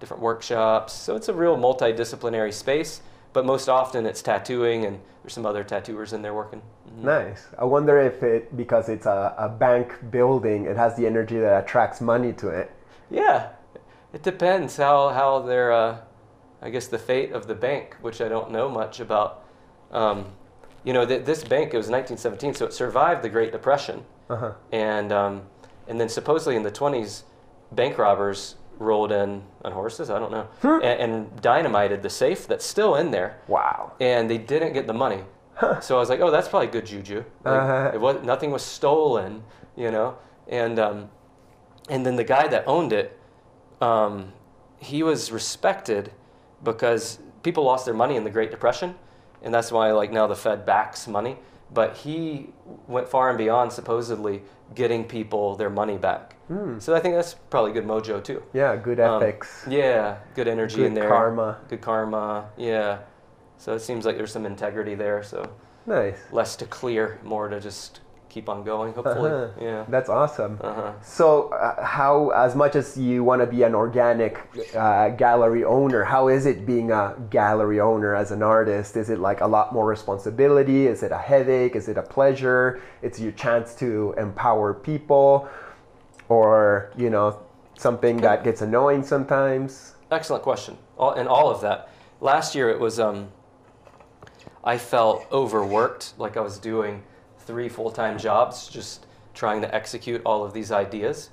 different workshops. So it's a real multidisciplinary space. But most often it's tattooing, and there's some other tattooers in there working. Mhm. Nice. I wonder if it, because it's a, a bank building, it has the energy that attracts money to it. Yeah, it depends how how their uh, I guess the fate of the bank, which I don't know much about. Um, you know, th- this bank it was 1917, so it survived the Great Depression, Uh-huh. and um, and then supposedly in the 20s, bank robbers rolled in on horses. I don't know, Hmm. and, and dynamited the safe that's still in there, Wow. and they didn't get the money. So I was like, oh, that's probably good juju. Like, Uh-huh. it was, nothing was stolen, you know. And um, and then the guy that owned it, um, he was respected because people lost their money in the Great Depression, and that's why like now the Fed backs money. But he went far and beyond, supposedly getting people their money back. So I think that's probably good mojo too. Yeah, good Um, ethics. yeah, good energy Good in there. Good karma. Good karma. Yeah. So it seems like there's some integrity there. So Nice. less to clear, more to just keep on going. Hopefully. Uh-huh. Yeah. That's awesome. Uh huh. So, uh, how, as much as you want to be an organic uh, gallery owner, how is it being a gallery owner as an artist? Is it like a lot more responsibility? Is it a headache? Is it a pleasure? It's your chance to empower people, or you know, something that gets annoying sometimes. Excellent question. All, and all of that. Last year it was. Um, I felt overworked, like I was doing three full time jobs, just trying to execute all of these ideas,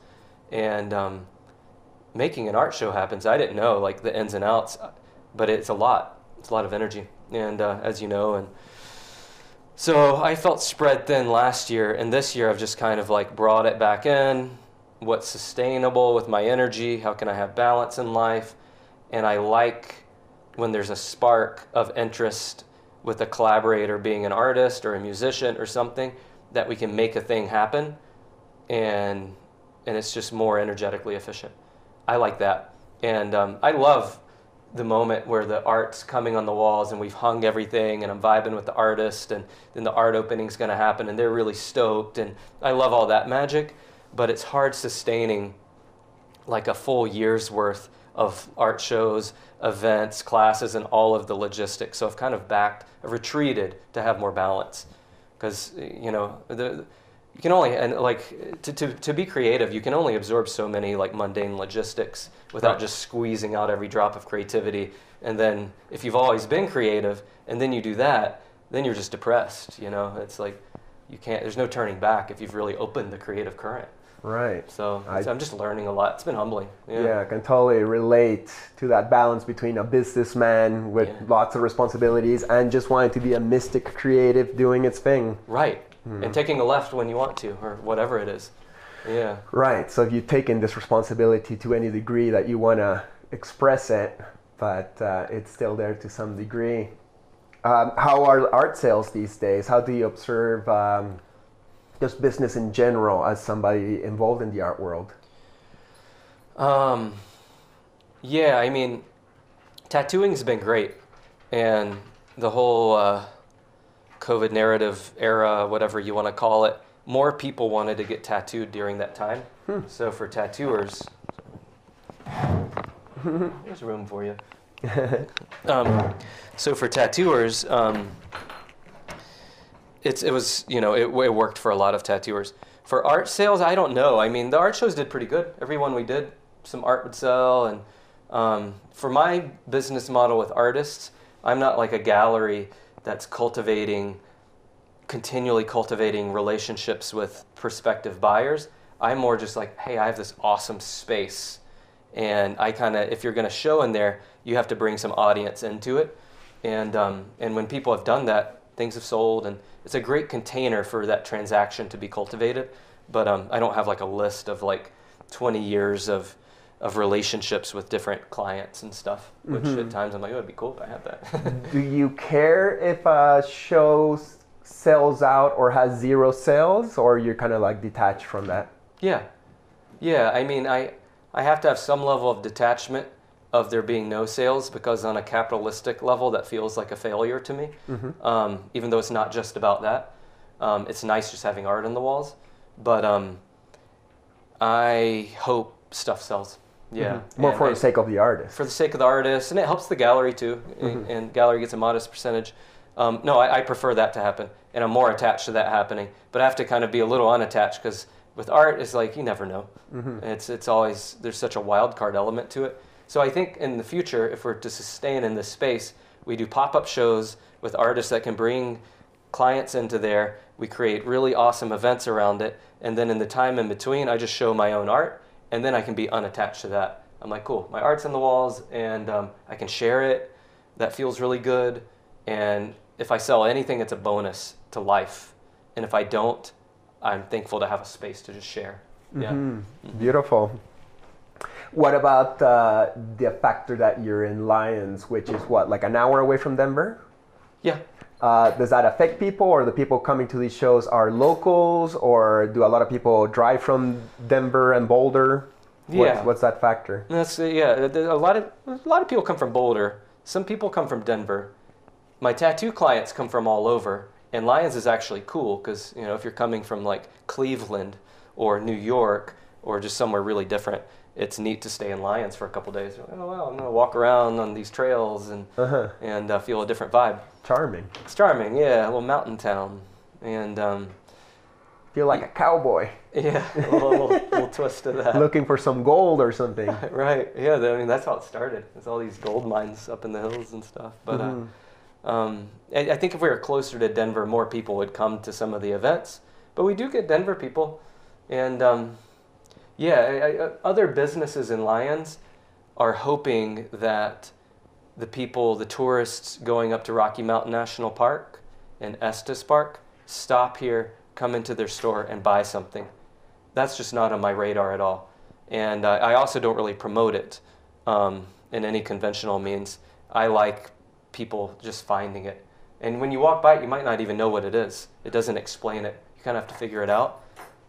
and um, making an art show happens. I didn't know like the ins and outs, but it's a lot. It's a lot of energy, and uh, as you know, and so I felt spread thin last year, and this year I've just kind of like brought it back in. What's sustainable with my energy? How can I have balance in life? And I like when there's a spark of interest with a collaborator being an artist or a musician or something that we can make a thing happen and and it's just more energetically efficient. I like that, and um, I love the moment where the art's coming on the walls and we've hung everything and I'm vibing with the artist and then the art opening's going to happen and they're really stoked and I love all that magic, but it's hard sustaining like a full year's worth of art shows, events, classes, and all of the logistics. So I've kind of backed, I've retreated to have more balance because you know the you can only and like to, to, to be creative you can only absorb so many like mundane logistics without Right. just squeezing out every drop of creativity and then if you've always been creative and then you do that then you're just depressed you know it's like you can't there's no turning back if you've really opened the creative current Right. so I- I'm just learning a lot it's been humbling yeah, Yeah, I can totally relate to that balance between a businessman with Yeah. lots of responsibilities and just wanting to be a mystic creative doing its thing. right Hmm. and taking a left when you want to or whatever it is yeah Right. So if you've taken this responsibility to any degree that you want to express it, but uh, it's still there to some degree. Um, how are art sales these days? How do you observe um, just business in general as somebody involved in the art world? Um, yeah, I mean, tattooing's been great, and the whole uh, COVID narrative era, whatever you want to call it, more people wanted to get tattooed during that time. So for tattooers, there's room for you. um, so for tattooers, um, it's it was you know it, it worked for a lot of tattooers. For art sales, I don't know. I mean, the art shows did pretty good. Every one we did, some art would sell. And um, for my business model with artists, I'm not like a gallery that's cultivating, continually cultivating relationships with prospective buyers. I'm more just like, hey, I have this awesome space, and I kind of, if you're going to show in there, you have to bring some audience into it. And um, and when people have done that, things have sold, and it's a great container for that transaction to be cultivated. But um, I don't have like a list of like 20 years of of relationships with different clients and stuff. Which at times I'm like, oh, it'd be cool if I had that. Do you care if a show sells out or has zero sales, or you're kind of like detached from that? Yeah, yeah. I mean, I I have to have some level of detachment of there being no sales because on a capitalistic level, that feels like a failure to me. Um, even though it's not just about that, um, it's nice just having art on the walls. But um, I hope stuff sells. Yeah, More And for the sake of the artist. for the sake of the artist, and it helps the gallery too. And, and gallery gets a modest percentage. Um, no, I, I prefer that to happen, and I'm more attached to that happening. But I have to kind of be a little unattached because with art, it's like you never know. It's it's always there's such a wild card element to it. So I think in the future, if we're to sustain in this space, we do pop up shows with artists that can bring clients into there. We create really awesome events around it, and then in the time in between, I just show my own art, and then I can be unattached to that. I'm like, cool, my art's on the walls, and um, I can share it. That feels really good. And if I sell anything, it's a bonus to life. And if I don't, I'm thankful to have a space to just share. Yeah. Beautiful. What about uh, the factor that you're in Lyons, which is what, like an hour away from Denver? Yeah. Uh, does that affect people, or the people coming to these shows are locals, or do a lot of people drive from Denver and Boulder? What's, Yeah. what's that factor? That's uh, yeah. A lot of a lot of people come from Boulder. Some people come from Denver. My tattoo clients come from all over, and Lyons is actually cool because you know if you're coming from like Cleveland or New York or just somewhere really different, it's neat to stay in Lyons for a couple days. Like, oh wow, I'm gonna walk around on these trails and Uh-huh. and uh, feel a different vibe. Charming. It's charming, yeah, a little mountain town, and um, Feel like a cowboy yeah, a little, little, little twist to that. looking for some gold or something. Right. Yeah. I mean, that's how it started. It's all these gold mines up in the hills and stuff. But uh, um, I, I think if we were closer to Denver, more people would come to some of the events. But we do get Denver people, and um, yeah, I, I, uh, other businesses in Lyons are hoping that the people, the tourists going up to Rocky Mountain National Park and Estes Park, stop here, come into their store, and buy something. That's just not on my radar at all. And uh, I also don't really promote it um, in any conventional means. I like people just finding it. And when you walk by it, you might not even know what it is. It doesn't explain it. You kind of have to figure it out.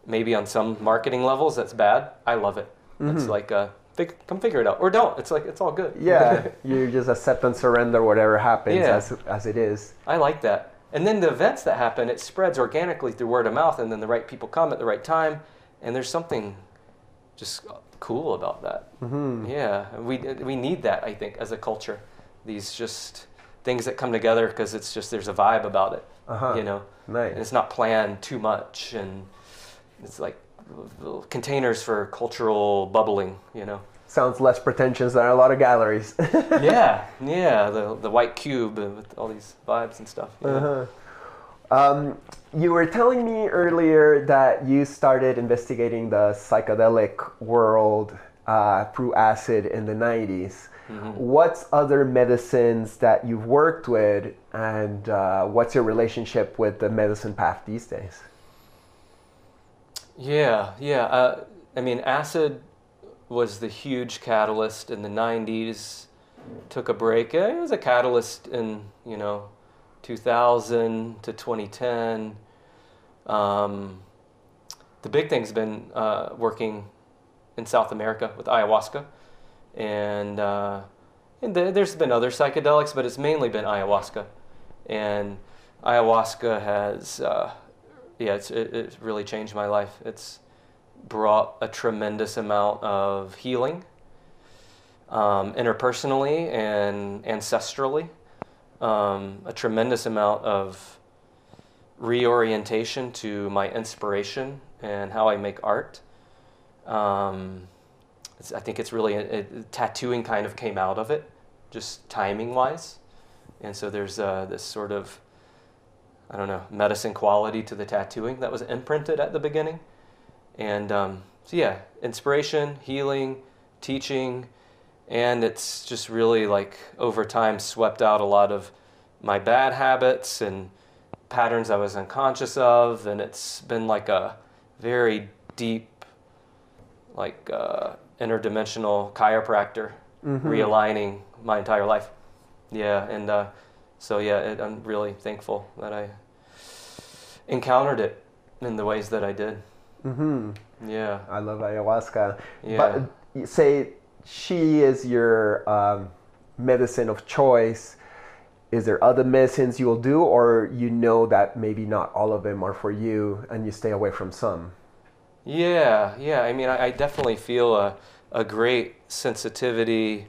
Maybe on some marketing levels, that's bad. I love it. It's like a fig- come figure it out, or don't. It's like it's all good. Yeah, you just accept and surrender whatever happens Yeah. as as it is. I like that. And then the events that happen, it spreads organically through word of mouth, and then the right people come at the right time, and there's something just cool about that. Mm-hmm. Yeah, we we need that. I think as a culture, these just things that come together because it's just there's a vibe about it. Uh-huh. You know, Nice. and it's not planned too much, and it's like little containers for cultural bubbling. You know. Sounds less pretentious than a lot of galleries. yeah, yeah. The the white cube with all these vibes and stuff. yeah. Uh-huh. Um, you were telling me earlier that you started investigating the psychedelic world uh, through acid in the 90s. What's other medicines that you've worked with, and uh, what's your relationship with the medicine path these days? Yeah, yeah. Uh, I mean, acid was the huge catalyst in the 90s. Took a break. Eh, It was a catalyst in, you know, 2000 to 2010. Um, the big thing's been uh, working in South America with ayahuasca. And, uh, and th- there's been other psychedelics, but it's mainly been ayahuasca. And ayahuasca has, uh, yeah, it's, it, it's really changed my life. It's brought a tremendous amount of healing, um, interpersonally and ancestrally, um, a tremendous amount of reorientation to my inspiration and how I make art. Um, I think it's really it, it- tattooing kind of came out of it, just timing wise, and so there's uh, this sort of I don't know medicine quality to the tattooing that was imprinted at the beginning, and um, so yeah, inspiration, healing, teaching, and it's just really like over time swept out a lot of my bad habits and patterns I was unconscious of, and it's been like a very deep like uh, interdimensional chiropractor realigning my entire life. Yeah, and uh, so yeah, it, I'm really thankful that I encountered it in the ways that I did. Mm-hmm. Yeah, I love ayahuasca. Yeah. But say she is your um, medicine of choice. Is there other medicines you will do, or you know that maybe not all of them are for you, and you stay away from some? yeah, yeah. I mean, I, I definitely feel a a great sensitivity,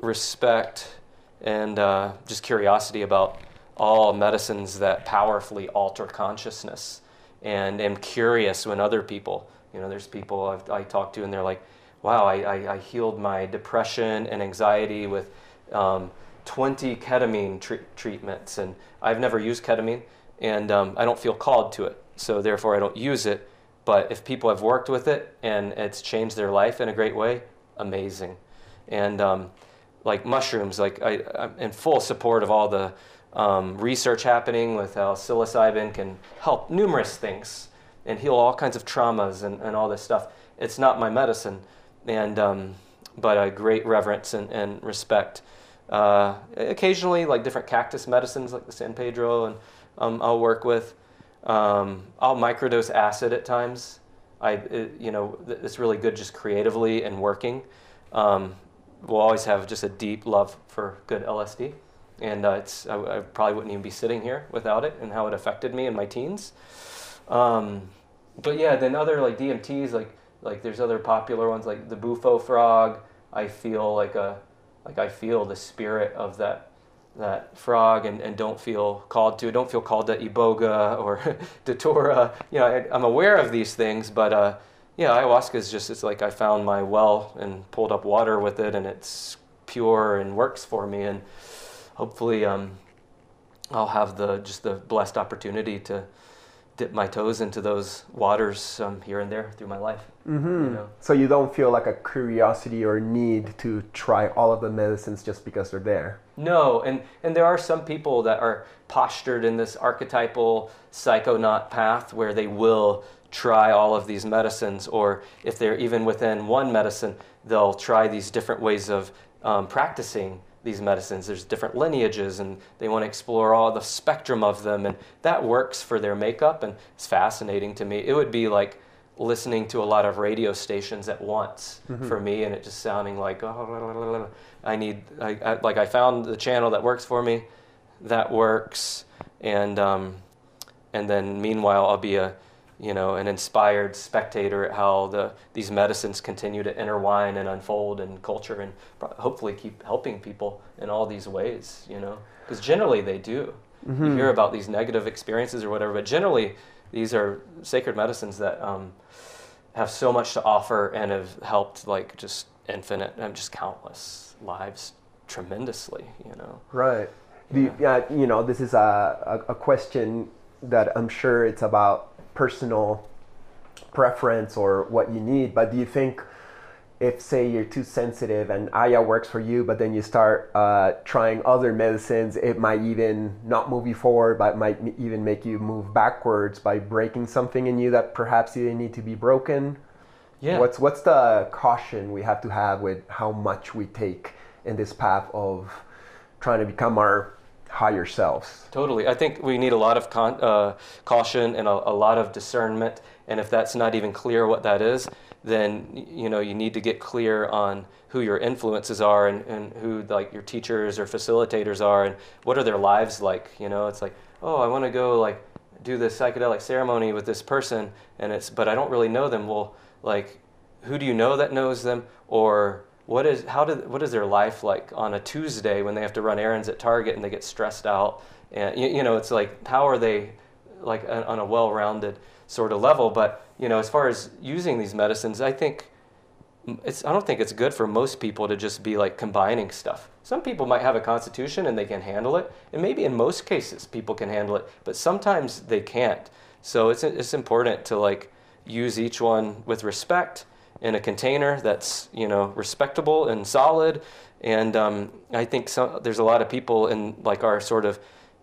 respect, and uh, just curiosity about all medicines that powerfully alter consciousness and am curious when other people, you know, there's people I've, I talk to and they're like, wow, I, I, I healed my depression and anxiety with um, 20 ketamine tre- treatments. And I've never used ketamine and um, I don't feel called to it. So therefore, I don't use it. But if people have worked with it and it's changed their life in a great way, amazing. And um, like mushrooms, like I, I'm in full support of all the um, research happening with how psilocybin can help numerous things and heal all kinds of traumas and, and all this stuff. It's not my medicine, and um, but a great reverence and, and respect. Uh, occasionally, like different cactus medicines, like the San Pedro, and um, I'll work with. Um, I'll microdose acid at times. I, it, you know, it's really good just creatively and working. Um, we'll always have just a deep love for good LSD, and uh, it's I, I probably wouldn't even be sitting here without it and how it affected me in my teens. Um, but yeah, then other like DMTs, like like there's other popular ones like the Bufo frog. I feel like a like I feel the spirit of that that frog and, and don't feel called to don't feel called to iboga or datura you know I, i'm aware of these things but uh, yeah ayahuasca is just it's like i found my well and pulled up water with it and it's pure and works for me and hopefully um, i'll have the just the blessed opportunity to dip my toes into those waters um, here and there through my life Mm-hmm. you know So you don't feel like a curiosity or need to try all of the medicines just because they're there. No, and, and there are some people that are postured in this archetypal psychonaut path where they will try all of these medicines, or if they're even within one medicine, they'll try these different ways of um, practicing these medicines. There's different lineages, and they want to explore all the spectrum of them, and that works for their makeup, and it's fascinating to me. It would be like listening to a lot of radio stations at once for me, and it just sounding like oh, I need I, I, like I found the channel that works for me, that works, and um, and then meanwhile I'll be a you know an inspired spectator at how the these medicines continue to intertwine and unfold in culture and hopefully keep helping people in all these ways you know? Because generally they do. You hear about these negative experiences or whatever but generally these are sacred medicines that um, have so much to offer and have helped like just infinite and just countless lives tremendously you know? Right. Do you, yeah, you know, this is a, a, a question that I'm sure it's about personal preference or what you need, but do you think if, say, you're too sensitive and Aya works for you, but then you start uh, trying other medicines, it might even not move you forward, but might even make you move backwards by breaking something in you that perhaps you didn't need to be broken? yeah What's what's the caution we have to have with how much we take in this path of trying to become our higher selves? Totally. I think we need a lot of con- uh, caution and a, a lot of discernment. And if that's not even clear what that is, then you know you need to get clear on who your influences are and, and who like your teachers or facilitators are and what are their lives like. You know, it's like, oh, I want to go like do this psychedelic ceremony with this person, and it's but I don't really know them. Well, like, who do you know that knows them, or what is how did what is their life like on a Tuesday when they have to run errands at Target and they get stressed out and you, you know it's like how are they like on on a well-rounded sort of level but you know as far as using these medicines I think it's I don't think it's good for most people to just be like combining stuff. Some people might have a constitution and they can handle it, and maybe in most cases people can handle it, but sometimes they can't. So it's it's important to like use each one with respect in a container that's you know respectable and solid. And um, I think some, there's a lot of people in like our sort of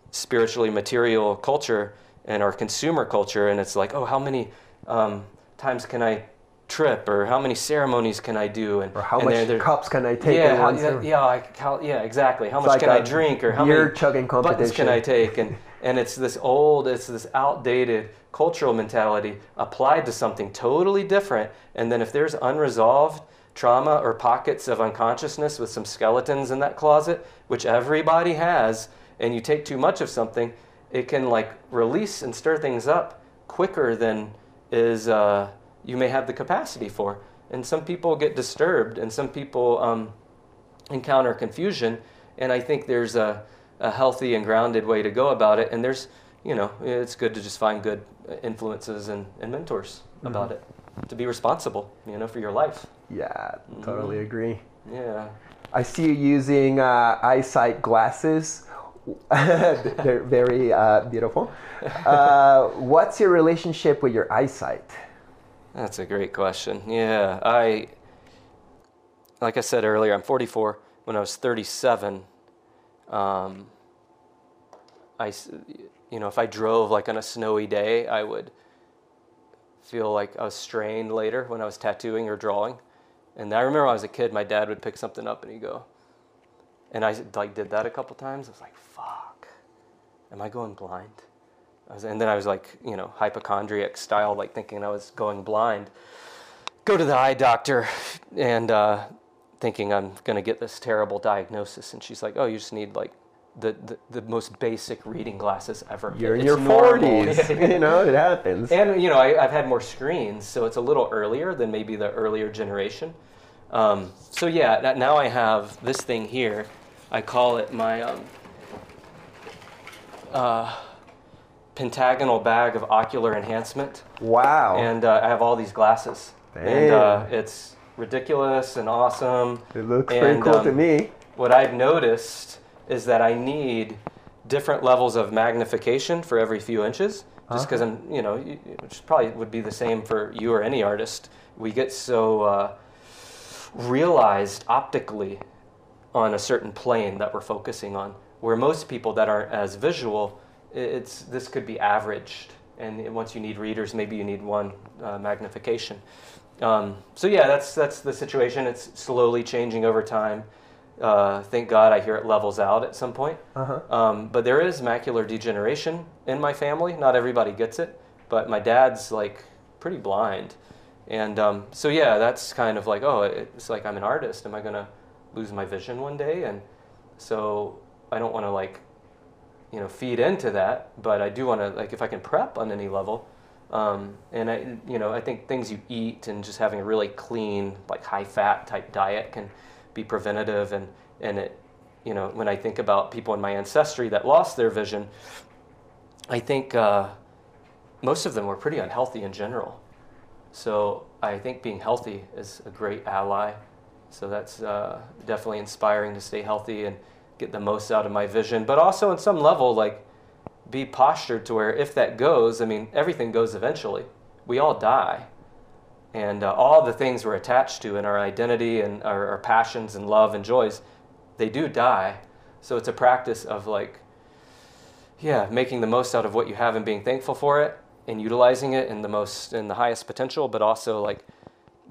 spiritually material culture and our consumer culture, and it's like, oh, how many um, times can I trip, or how many ceremonies can I do, and Or how and much they're- they're- cups can I take yeah, how, yeah, yeah, like how, yeah, exactly. How much like can I drink, or how many chugging buttons can. I take? And and it's this old, it's this outdated cultural mentality applied to something totally different. And then if there's unresolved trauma or pockets of unconsciousness with some skeletons in that closet, which everybody has, and you take too much of something, it can like release and stir things up quicker than is uh, you may have the capacity for. And some people get disturbed, and some people um, encounter confusion. And I think there's a, a healthy and grounded way to go about it. And there's, you know, it's good to just find good influences and, and mentors about it to be responsible, you know, for your life. Yeah, totally agree. Yeah. I see you using uh, eyesight glasses. They're very uh, beautiful. Uh, what's your relationship with your eyesight? That's a great question. Yeah, I, like I said earlier, I'm 44. When I was 37, um, I, you know, if I drove like on a snowy day, I would feel like I was strained later when I was tattooing or drawing. And I remember when I was a kid, my dad would pick something up and he'd go, and I like did that a couple times. I was like, "Fuck, am I going blind?" I was, and then I was like, you know, hypochondriac style, like thinking I was going blind. Go to the eye doctor, and uh, thinking I'm gonna get this terrible diagnosis. And she's like, "Oh, you just need like the the, the most basic reading glasses ever." You're in It's your 40s. you know, it happens. And you know, I, I've had more screens, so it's a little earlier than maybe the earlier generation. Um, so yeah, that- now I have this thing here. I call it my um, uh, pentagonal bag of ocular enhancement, wow. and uh, I have all these glasses, and uh, it's ridiculous and awesome. it looks pretty and, cool to um, me. What I've noticed is that I need different levels of magnification for every few inches, just because I'm, you know, which probably would be the same for you or any artist. We get so uh, realized optically on a certain plane that we're focusing on, where most people that aren't as visual, it's this could be averaged, and once you need readers, maybe you need one uh, magnification. Um, so yeah, that's that's the situation. It's slowly changing over time. Uh, thank God, I hear it levels out at some point. Uh-huh. Um, but there is macular degeneration in my family. Not everybody gets it, but my dad's like pretty blind. And um, so yeah, that's kind of like oh, it's like I'm an artist. Am I gonna lose my vision one day? And so I don't want to like you know feed into that, but I do want to like if I can prep on any level. Um, and I, you know, I think things you eat and just having a really clean, like high fat type diet can be preventative. And, and it, you know, when I think about people in my ancestry that lost their vision, I think uh, most of them were pretty unhealthy in general. So I think being healthy is a great ally. So that's uh, definitely inspiring to stay healthy and get the most out of my vision. But also, on some level, like be postured to where if that goes, I mean, everything goes eventually. We all die. And uh, all the things we're attached to in our identity and our, our passions and love and joys, they do die. So it's a practice of like, yeah, making the most out of what you have and being thankful for it and utilizing it in the most in the highest potential, but also like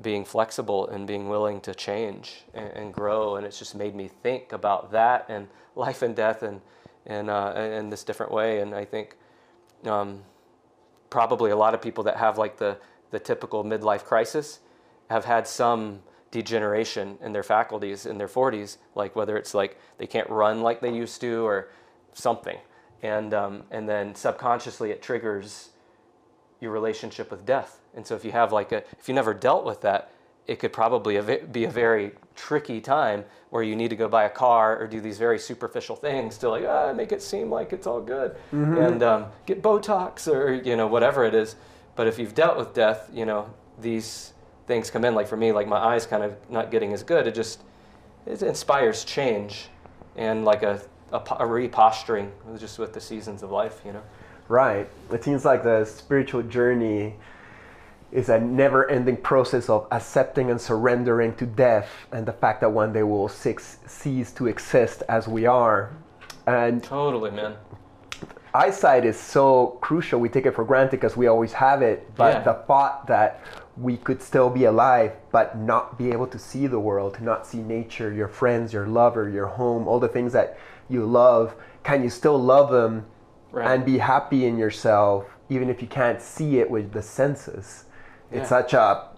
being flexible and being willing to change and, and grow. And it's just made me think about that and life and death and in, uh, in this different way. And I think um, probably a lot of people that have like the, the typical midlife crisis have had some degeneration in their faculties in their 40s, like whether it's like they can't run like they used to or something. And, um, and then subconsciously it triggers your relationship with death. And so if you have like a, if you never dealt with that, it could probably be a very tricky time where you need to go buy a car or do these very superficial things to like ah, make it seem like it's all good mm-hmm. and um, get Botox or you know whatever it is. But if you've dealt with death, you know these things come in. Like for me, like my eyes kind of not getting as good. It just it inspires change and like a a, a reposturing just with the seasons of life. You know. Right. It seems like the spiritual journey is a never ending process of accepting and surrendering to death and the fact that one day we'll cease to exist as we are. And totally, man. Eyesight is so crucial. We take it for granted because we always have it. But yeah. the thought that we could still be alive but not be able to see the world, to not see nature, your friends, your lover, your home, all the things that you love, can you still love them right. and be happy in yourself even if you can't see it with the senses? It's such a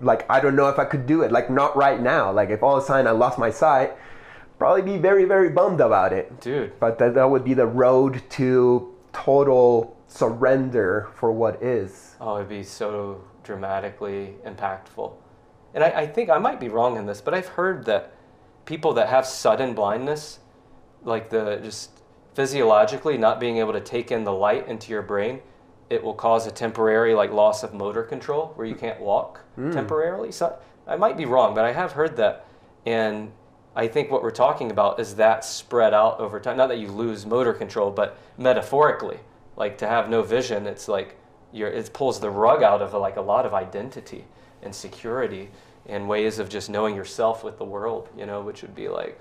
like I don't know if I could do it. Like not right now. Like if all of a sudden I lost my sight, probably be very very bummed about it, dude. But that that would be the road to total surrender for what is. Oh, it'd be so dramatically impactful. And I, I think I might be wrong in this, but I've heard that people that have sudden blindness, like the just physiologically not being able to take in the light into your brain, it will cause a temporary like loss of motor control where you can't walk mm. temporarily. So I might be wrong, but I have heard that, and I think what we're talking about is that spread out over time. Not that you lose motor control, but metaphorically, like to have no vision, it's like you're, it pulls the rug out of like a lot of identity and security and ways of just knowing yourself with the world, you know, which would be like,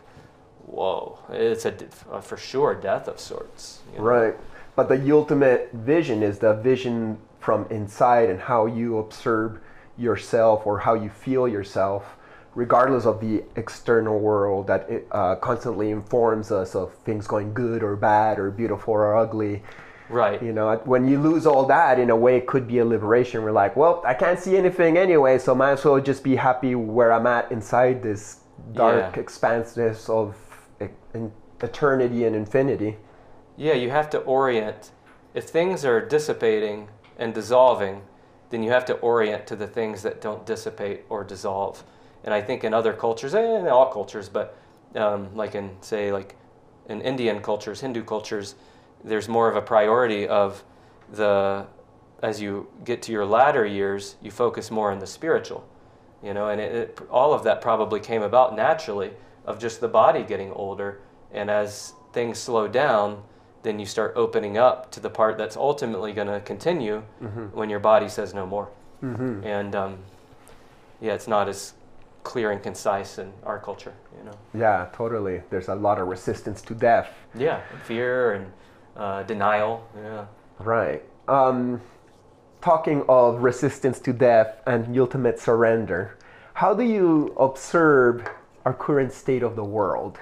whoa, it's a, a uh, for sure death of sorts. You know? Right. But the ultimate vision is the vision from inside and how you observe yourself or how you feel yourself, regardless of the external world that it, uh, constantly informs us of things going good or bad or beautiful or ugly. Right. You know, when you lose all that, in a way, it could be a liberation. We're like, well, I can't see anything anyway, so might as well just be happy where I'm at inside this dark yeah. expanseness of eternity and infinity yeah, you have to orient. If things are dissipating and dissolving, then you have to orient to the things that don't dissipate or dissolve. And I think in other cultures, and in all cultures, but um, like in say like in Indian cultures, Hindu cultures, there's more of a priority of the as you get to your latter years, you focus more on the spiritual, you know, and it, it, all of that probably came about naturally of just the body getting older, and as things slow down, then you start opening up to the part that's ultimately going to continue mm-hmm. when your body says no more. Mm-hmm. And um, yeah, it's not as clear and concise in our culture, you know. Yeah, totally. There's a lot of resistance to death. Yeah, fear and uh, denial. Yeah. Right. Um, talking of resistance to death and ultimate surrender, how do you observe our current state of the world?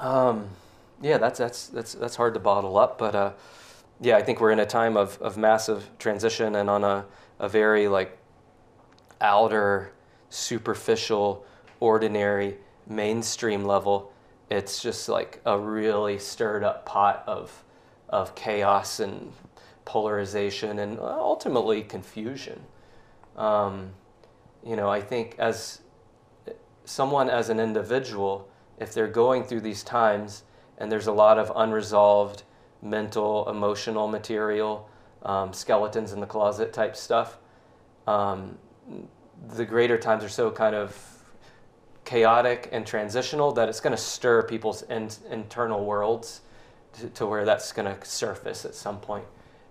Um, yeah, that's that's that's that's hard to bottle up. But uh, yeah, I think we're in a time of, of massive transition and on a, a very like outer, superficial, ordinary, mainstream level, it's just like a really stirred up pot of, of chaos and polarization and ultimately confusion. Um, you know, I think as someone as an individual, if they're going through these times and there's a lot of unresolved mental, emotional material, um, skeletons in the closet type stuff, um, the greater times are so kind of chaotic and transitional that it's going to stir people's in, internal worlds to, to where that's going to surface at some point.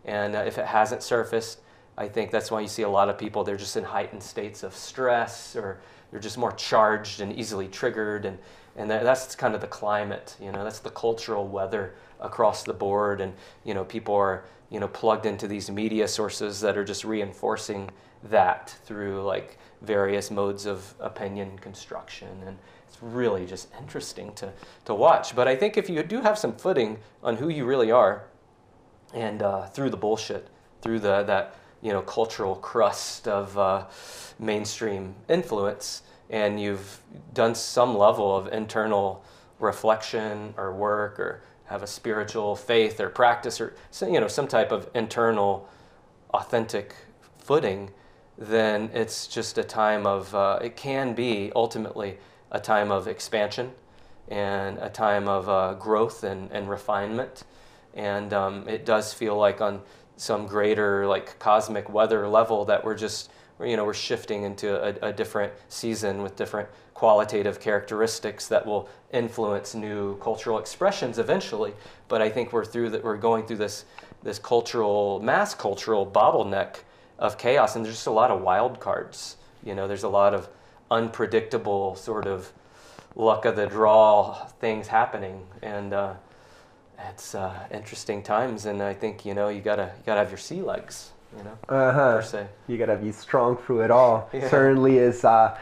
And uh, if it hasn't surfaced, I think that's why you see a lot of people, they're just in heightened states of stress or they're just more charged and easily triggered. And, and that, that's kind of the climate, you know, that's the cultural weather across the board. And, you know, people are, you know, plugged into these media sources that are just reinforcing that through like various modes of opinion construction. And it's really just interesting to, to watch. But I think if you do have some footing on who you really are and uh, through the bullshit, through the, that, you know, cultural crust of uh, mainstream influence, and you've done some level of internal reflection or work or have a spiritual faith or practice or you know some type of internal authentic footing then it's just a time of uh, it can be ultimately a time of expansion and a time of uh, growth and, and refinement. And um, it does feel like on some greater like cosmic weather level that we're just you know we're shifting into a, a different season with different qualitative characteristics that will influence new cultural expressions eventually. But i think we're through that we're going through this this cultural mass cultural bottleneck of chaos and there's just a lot of wild cards. You know there's a lot of unpredictable sort of luck of the draw things happening. And uh, it's uh, interesting times. And i think you know you gotta you gotta have your sea legs you know Uh-huh. per se You gotta be strong through it all. Yeah. Certainly is uh,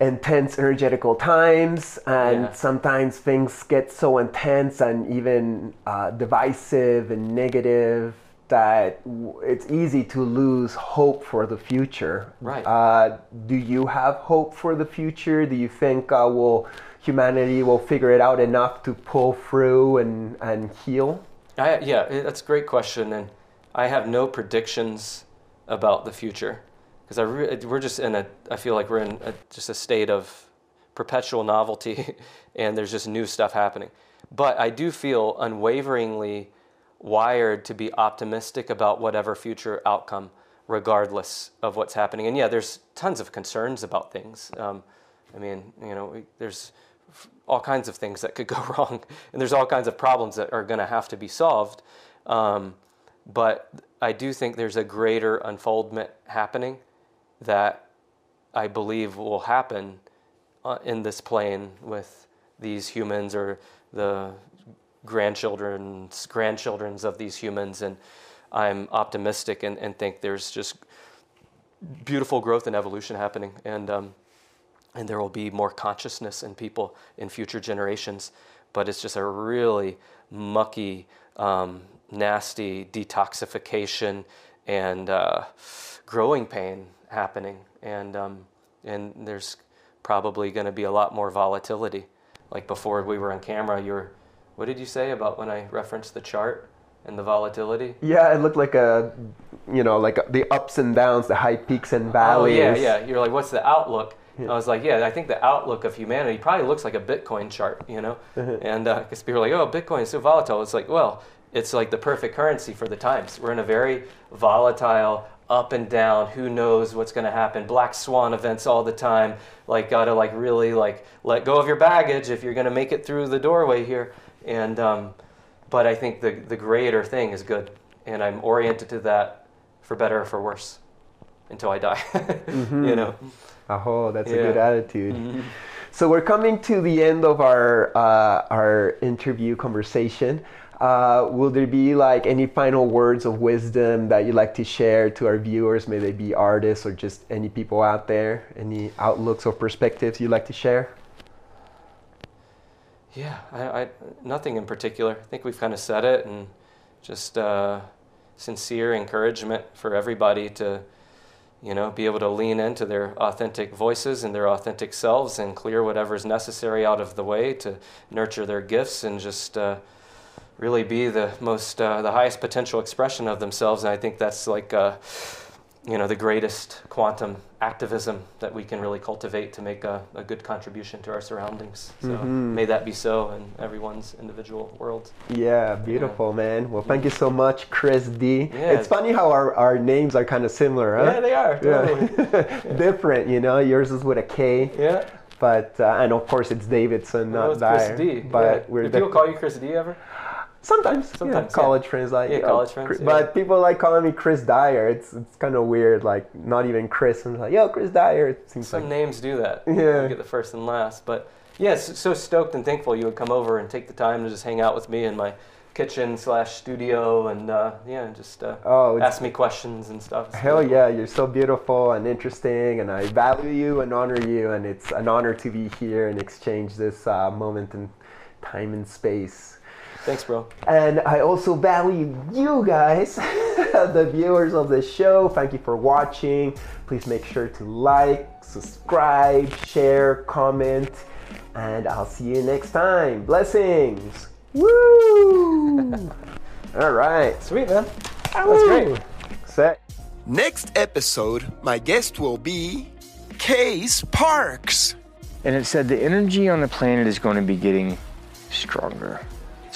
intense energetical times, and Yeah. sometimes things get so intense and even uh, divisive and negative that it's easy to lose hope for the future. Right. Uh, do you have hope for the future? Do you think uh, will humanity will figure it out enough to pull through and, and heal? I, yeah, that's a great question, and I have no predictions about the future because I re- we're just in a. I feel like we're in a, just a state of perpetual novelty, and there's just new stuff happening. But I do feel unwaveringly wired to be optimistic about whatever future outcome, regardless of what's happening. And yeah, there's tons of concerns about things. Um, I mean, you know, we, there's all kinds of things that could go wrong, and there's all kinds of problems that are going to have to be solved. Um, but I do think there's a greater unfoldment happening that I believe will happen uh, in this plane with these humans or the grandchildren's grandchildren's of these humans, and I'm optimistic and, and think there's just beautiful growth and evolution happening, and um, and there will be more consciousness in people in future generations. But it's just a really mucky, um, nasty detoxification and uh, growing pain happening, and um, and there's probably going to be a lot more volatility. Like before we were on camera, you were, what did you say about when I referenced the chart and the volatility? Yeah, it looked like a, you know, like the ups and downs, the high peaks and valleys. Oh yeah, yeah. You're like, what's the outlook? I was like, yeah, I think the outlook of humanity probably looks like a Bitcoin chart, you know. and because people are like, oh, Bitcoin is so volatile. It's like, well, it's like the perfect currency for the times. We're in a very volatile, up and down. Who knows what's going to happen? Black swan events all the time. Like, gotta like really like let go of your baggage if you're going to make it through the doorway here. And um, but I think the the greater thing is good, and I'm oriented to that for better or for worse until I die. You know. Oh, that's a good attitude. So we're coming to the end of our uh, our interview conversation. Uh, will there be like any final words of wisdom that you'd like to share to our viewers? May they be artists or just any people out there? Any outlooks or perspectives you'd like to share? Yeah, I, I, nothing in particular. I think we've kind of said it, and just uh, sincere encouragement for everybody to, you know, be able to lean into their authentic voices and their authentic selves and clear whatever is necessary out of the way to nurture their gifts and just uh, really be the most, uh, the highest potential expression of themselves. And I think that's like, uh, you know, the greatest quantum activism that we can really cultivate to make a, a good contribution to our surroundings. So may that be so in everyone's individual world. Yeah, beautiful, man. Well, thank you so much, Kris D. Yeah. It's funny how our, our names are kind of similar, huh? Yeah, they are. Totally. Yeah. Different, you know. Yours is with a K, Yeah. but uh, and of course it's Davidson, not was Chris Dyer. D. But yeah. we're Do people call you Kris D ever? Sometimes, Sometimes, yeah, yeah. college friends like Yeah, college friends, Chris- yeah. But people like calling me Chris Dyer. It's it's kind of weird. Like not even Chris. I'm like, yo, Chris Dyer. It seems Some like names do that. Yeah. You get the first and last. But yeah, s- so stoked and thankful you would come over and take the time to just hang out with me in my kitchen slash studio and uh, yeah, just uh, Oh, ask me questions and stuff. It's Hell really cool. yeah, you're so beautiful and interesting, and I value you and honor you, and it's an honor to be here and exchange this uh, moment in time and space. Thanks, bro. And I also value you guys, the viewers of the show. Thank you for watching. Please make sure to like, subscribe, share, comment, and I'll see you next time. Blessings. Woo! All right. Sweet, man. That's great. Set. Next episode, my guest will be Case Parks. And it said the energy on the planet is going to be getting stronger.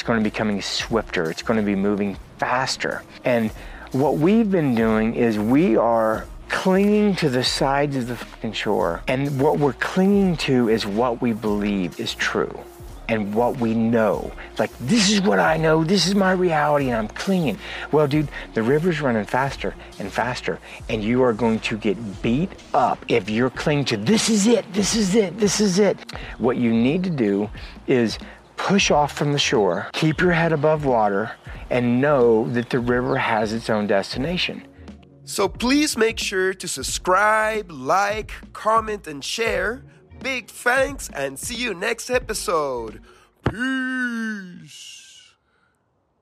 Going to be coming swifter. It's going to be moving faster. And what we've been doing is we are clinging to the sides of the fucking shore. And what we're clinging to is what we believe is true and what we know. Like, this is what I know, this is my reality, and I'm clinging. Well, dude, the river's running faster and faster, and you are going to get beat up if you're clinging to this is it, this is it, this is it. What you need to do is push off from the shore, keep your head above water, and know that the river has its own destination. So please make sure to subscribe, like, comment, and share. Big thanks and see you next episode. Peace.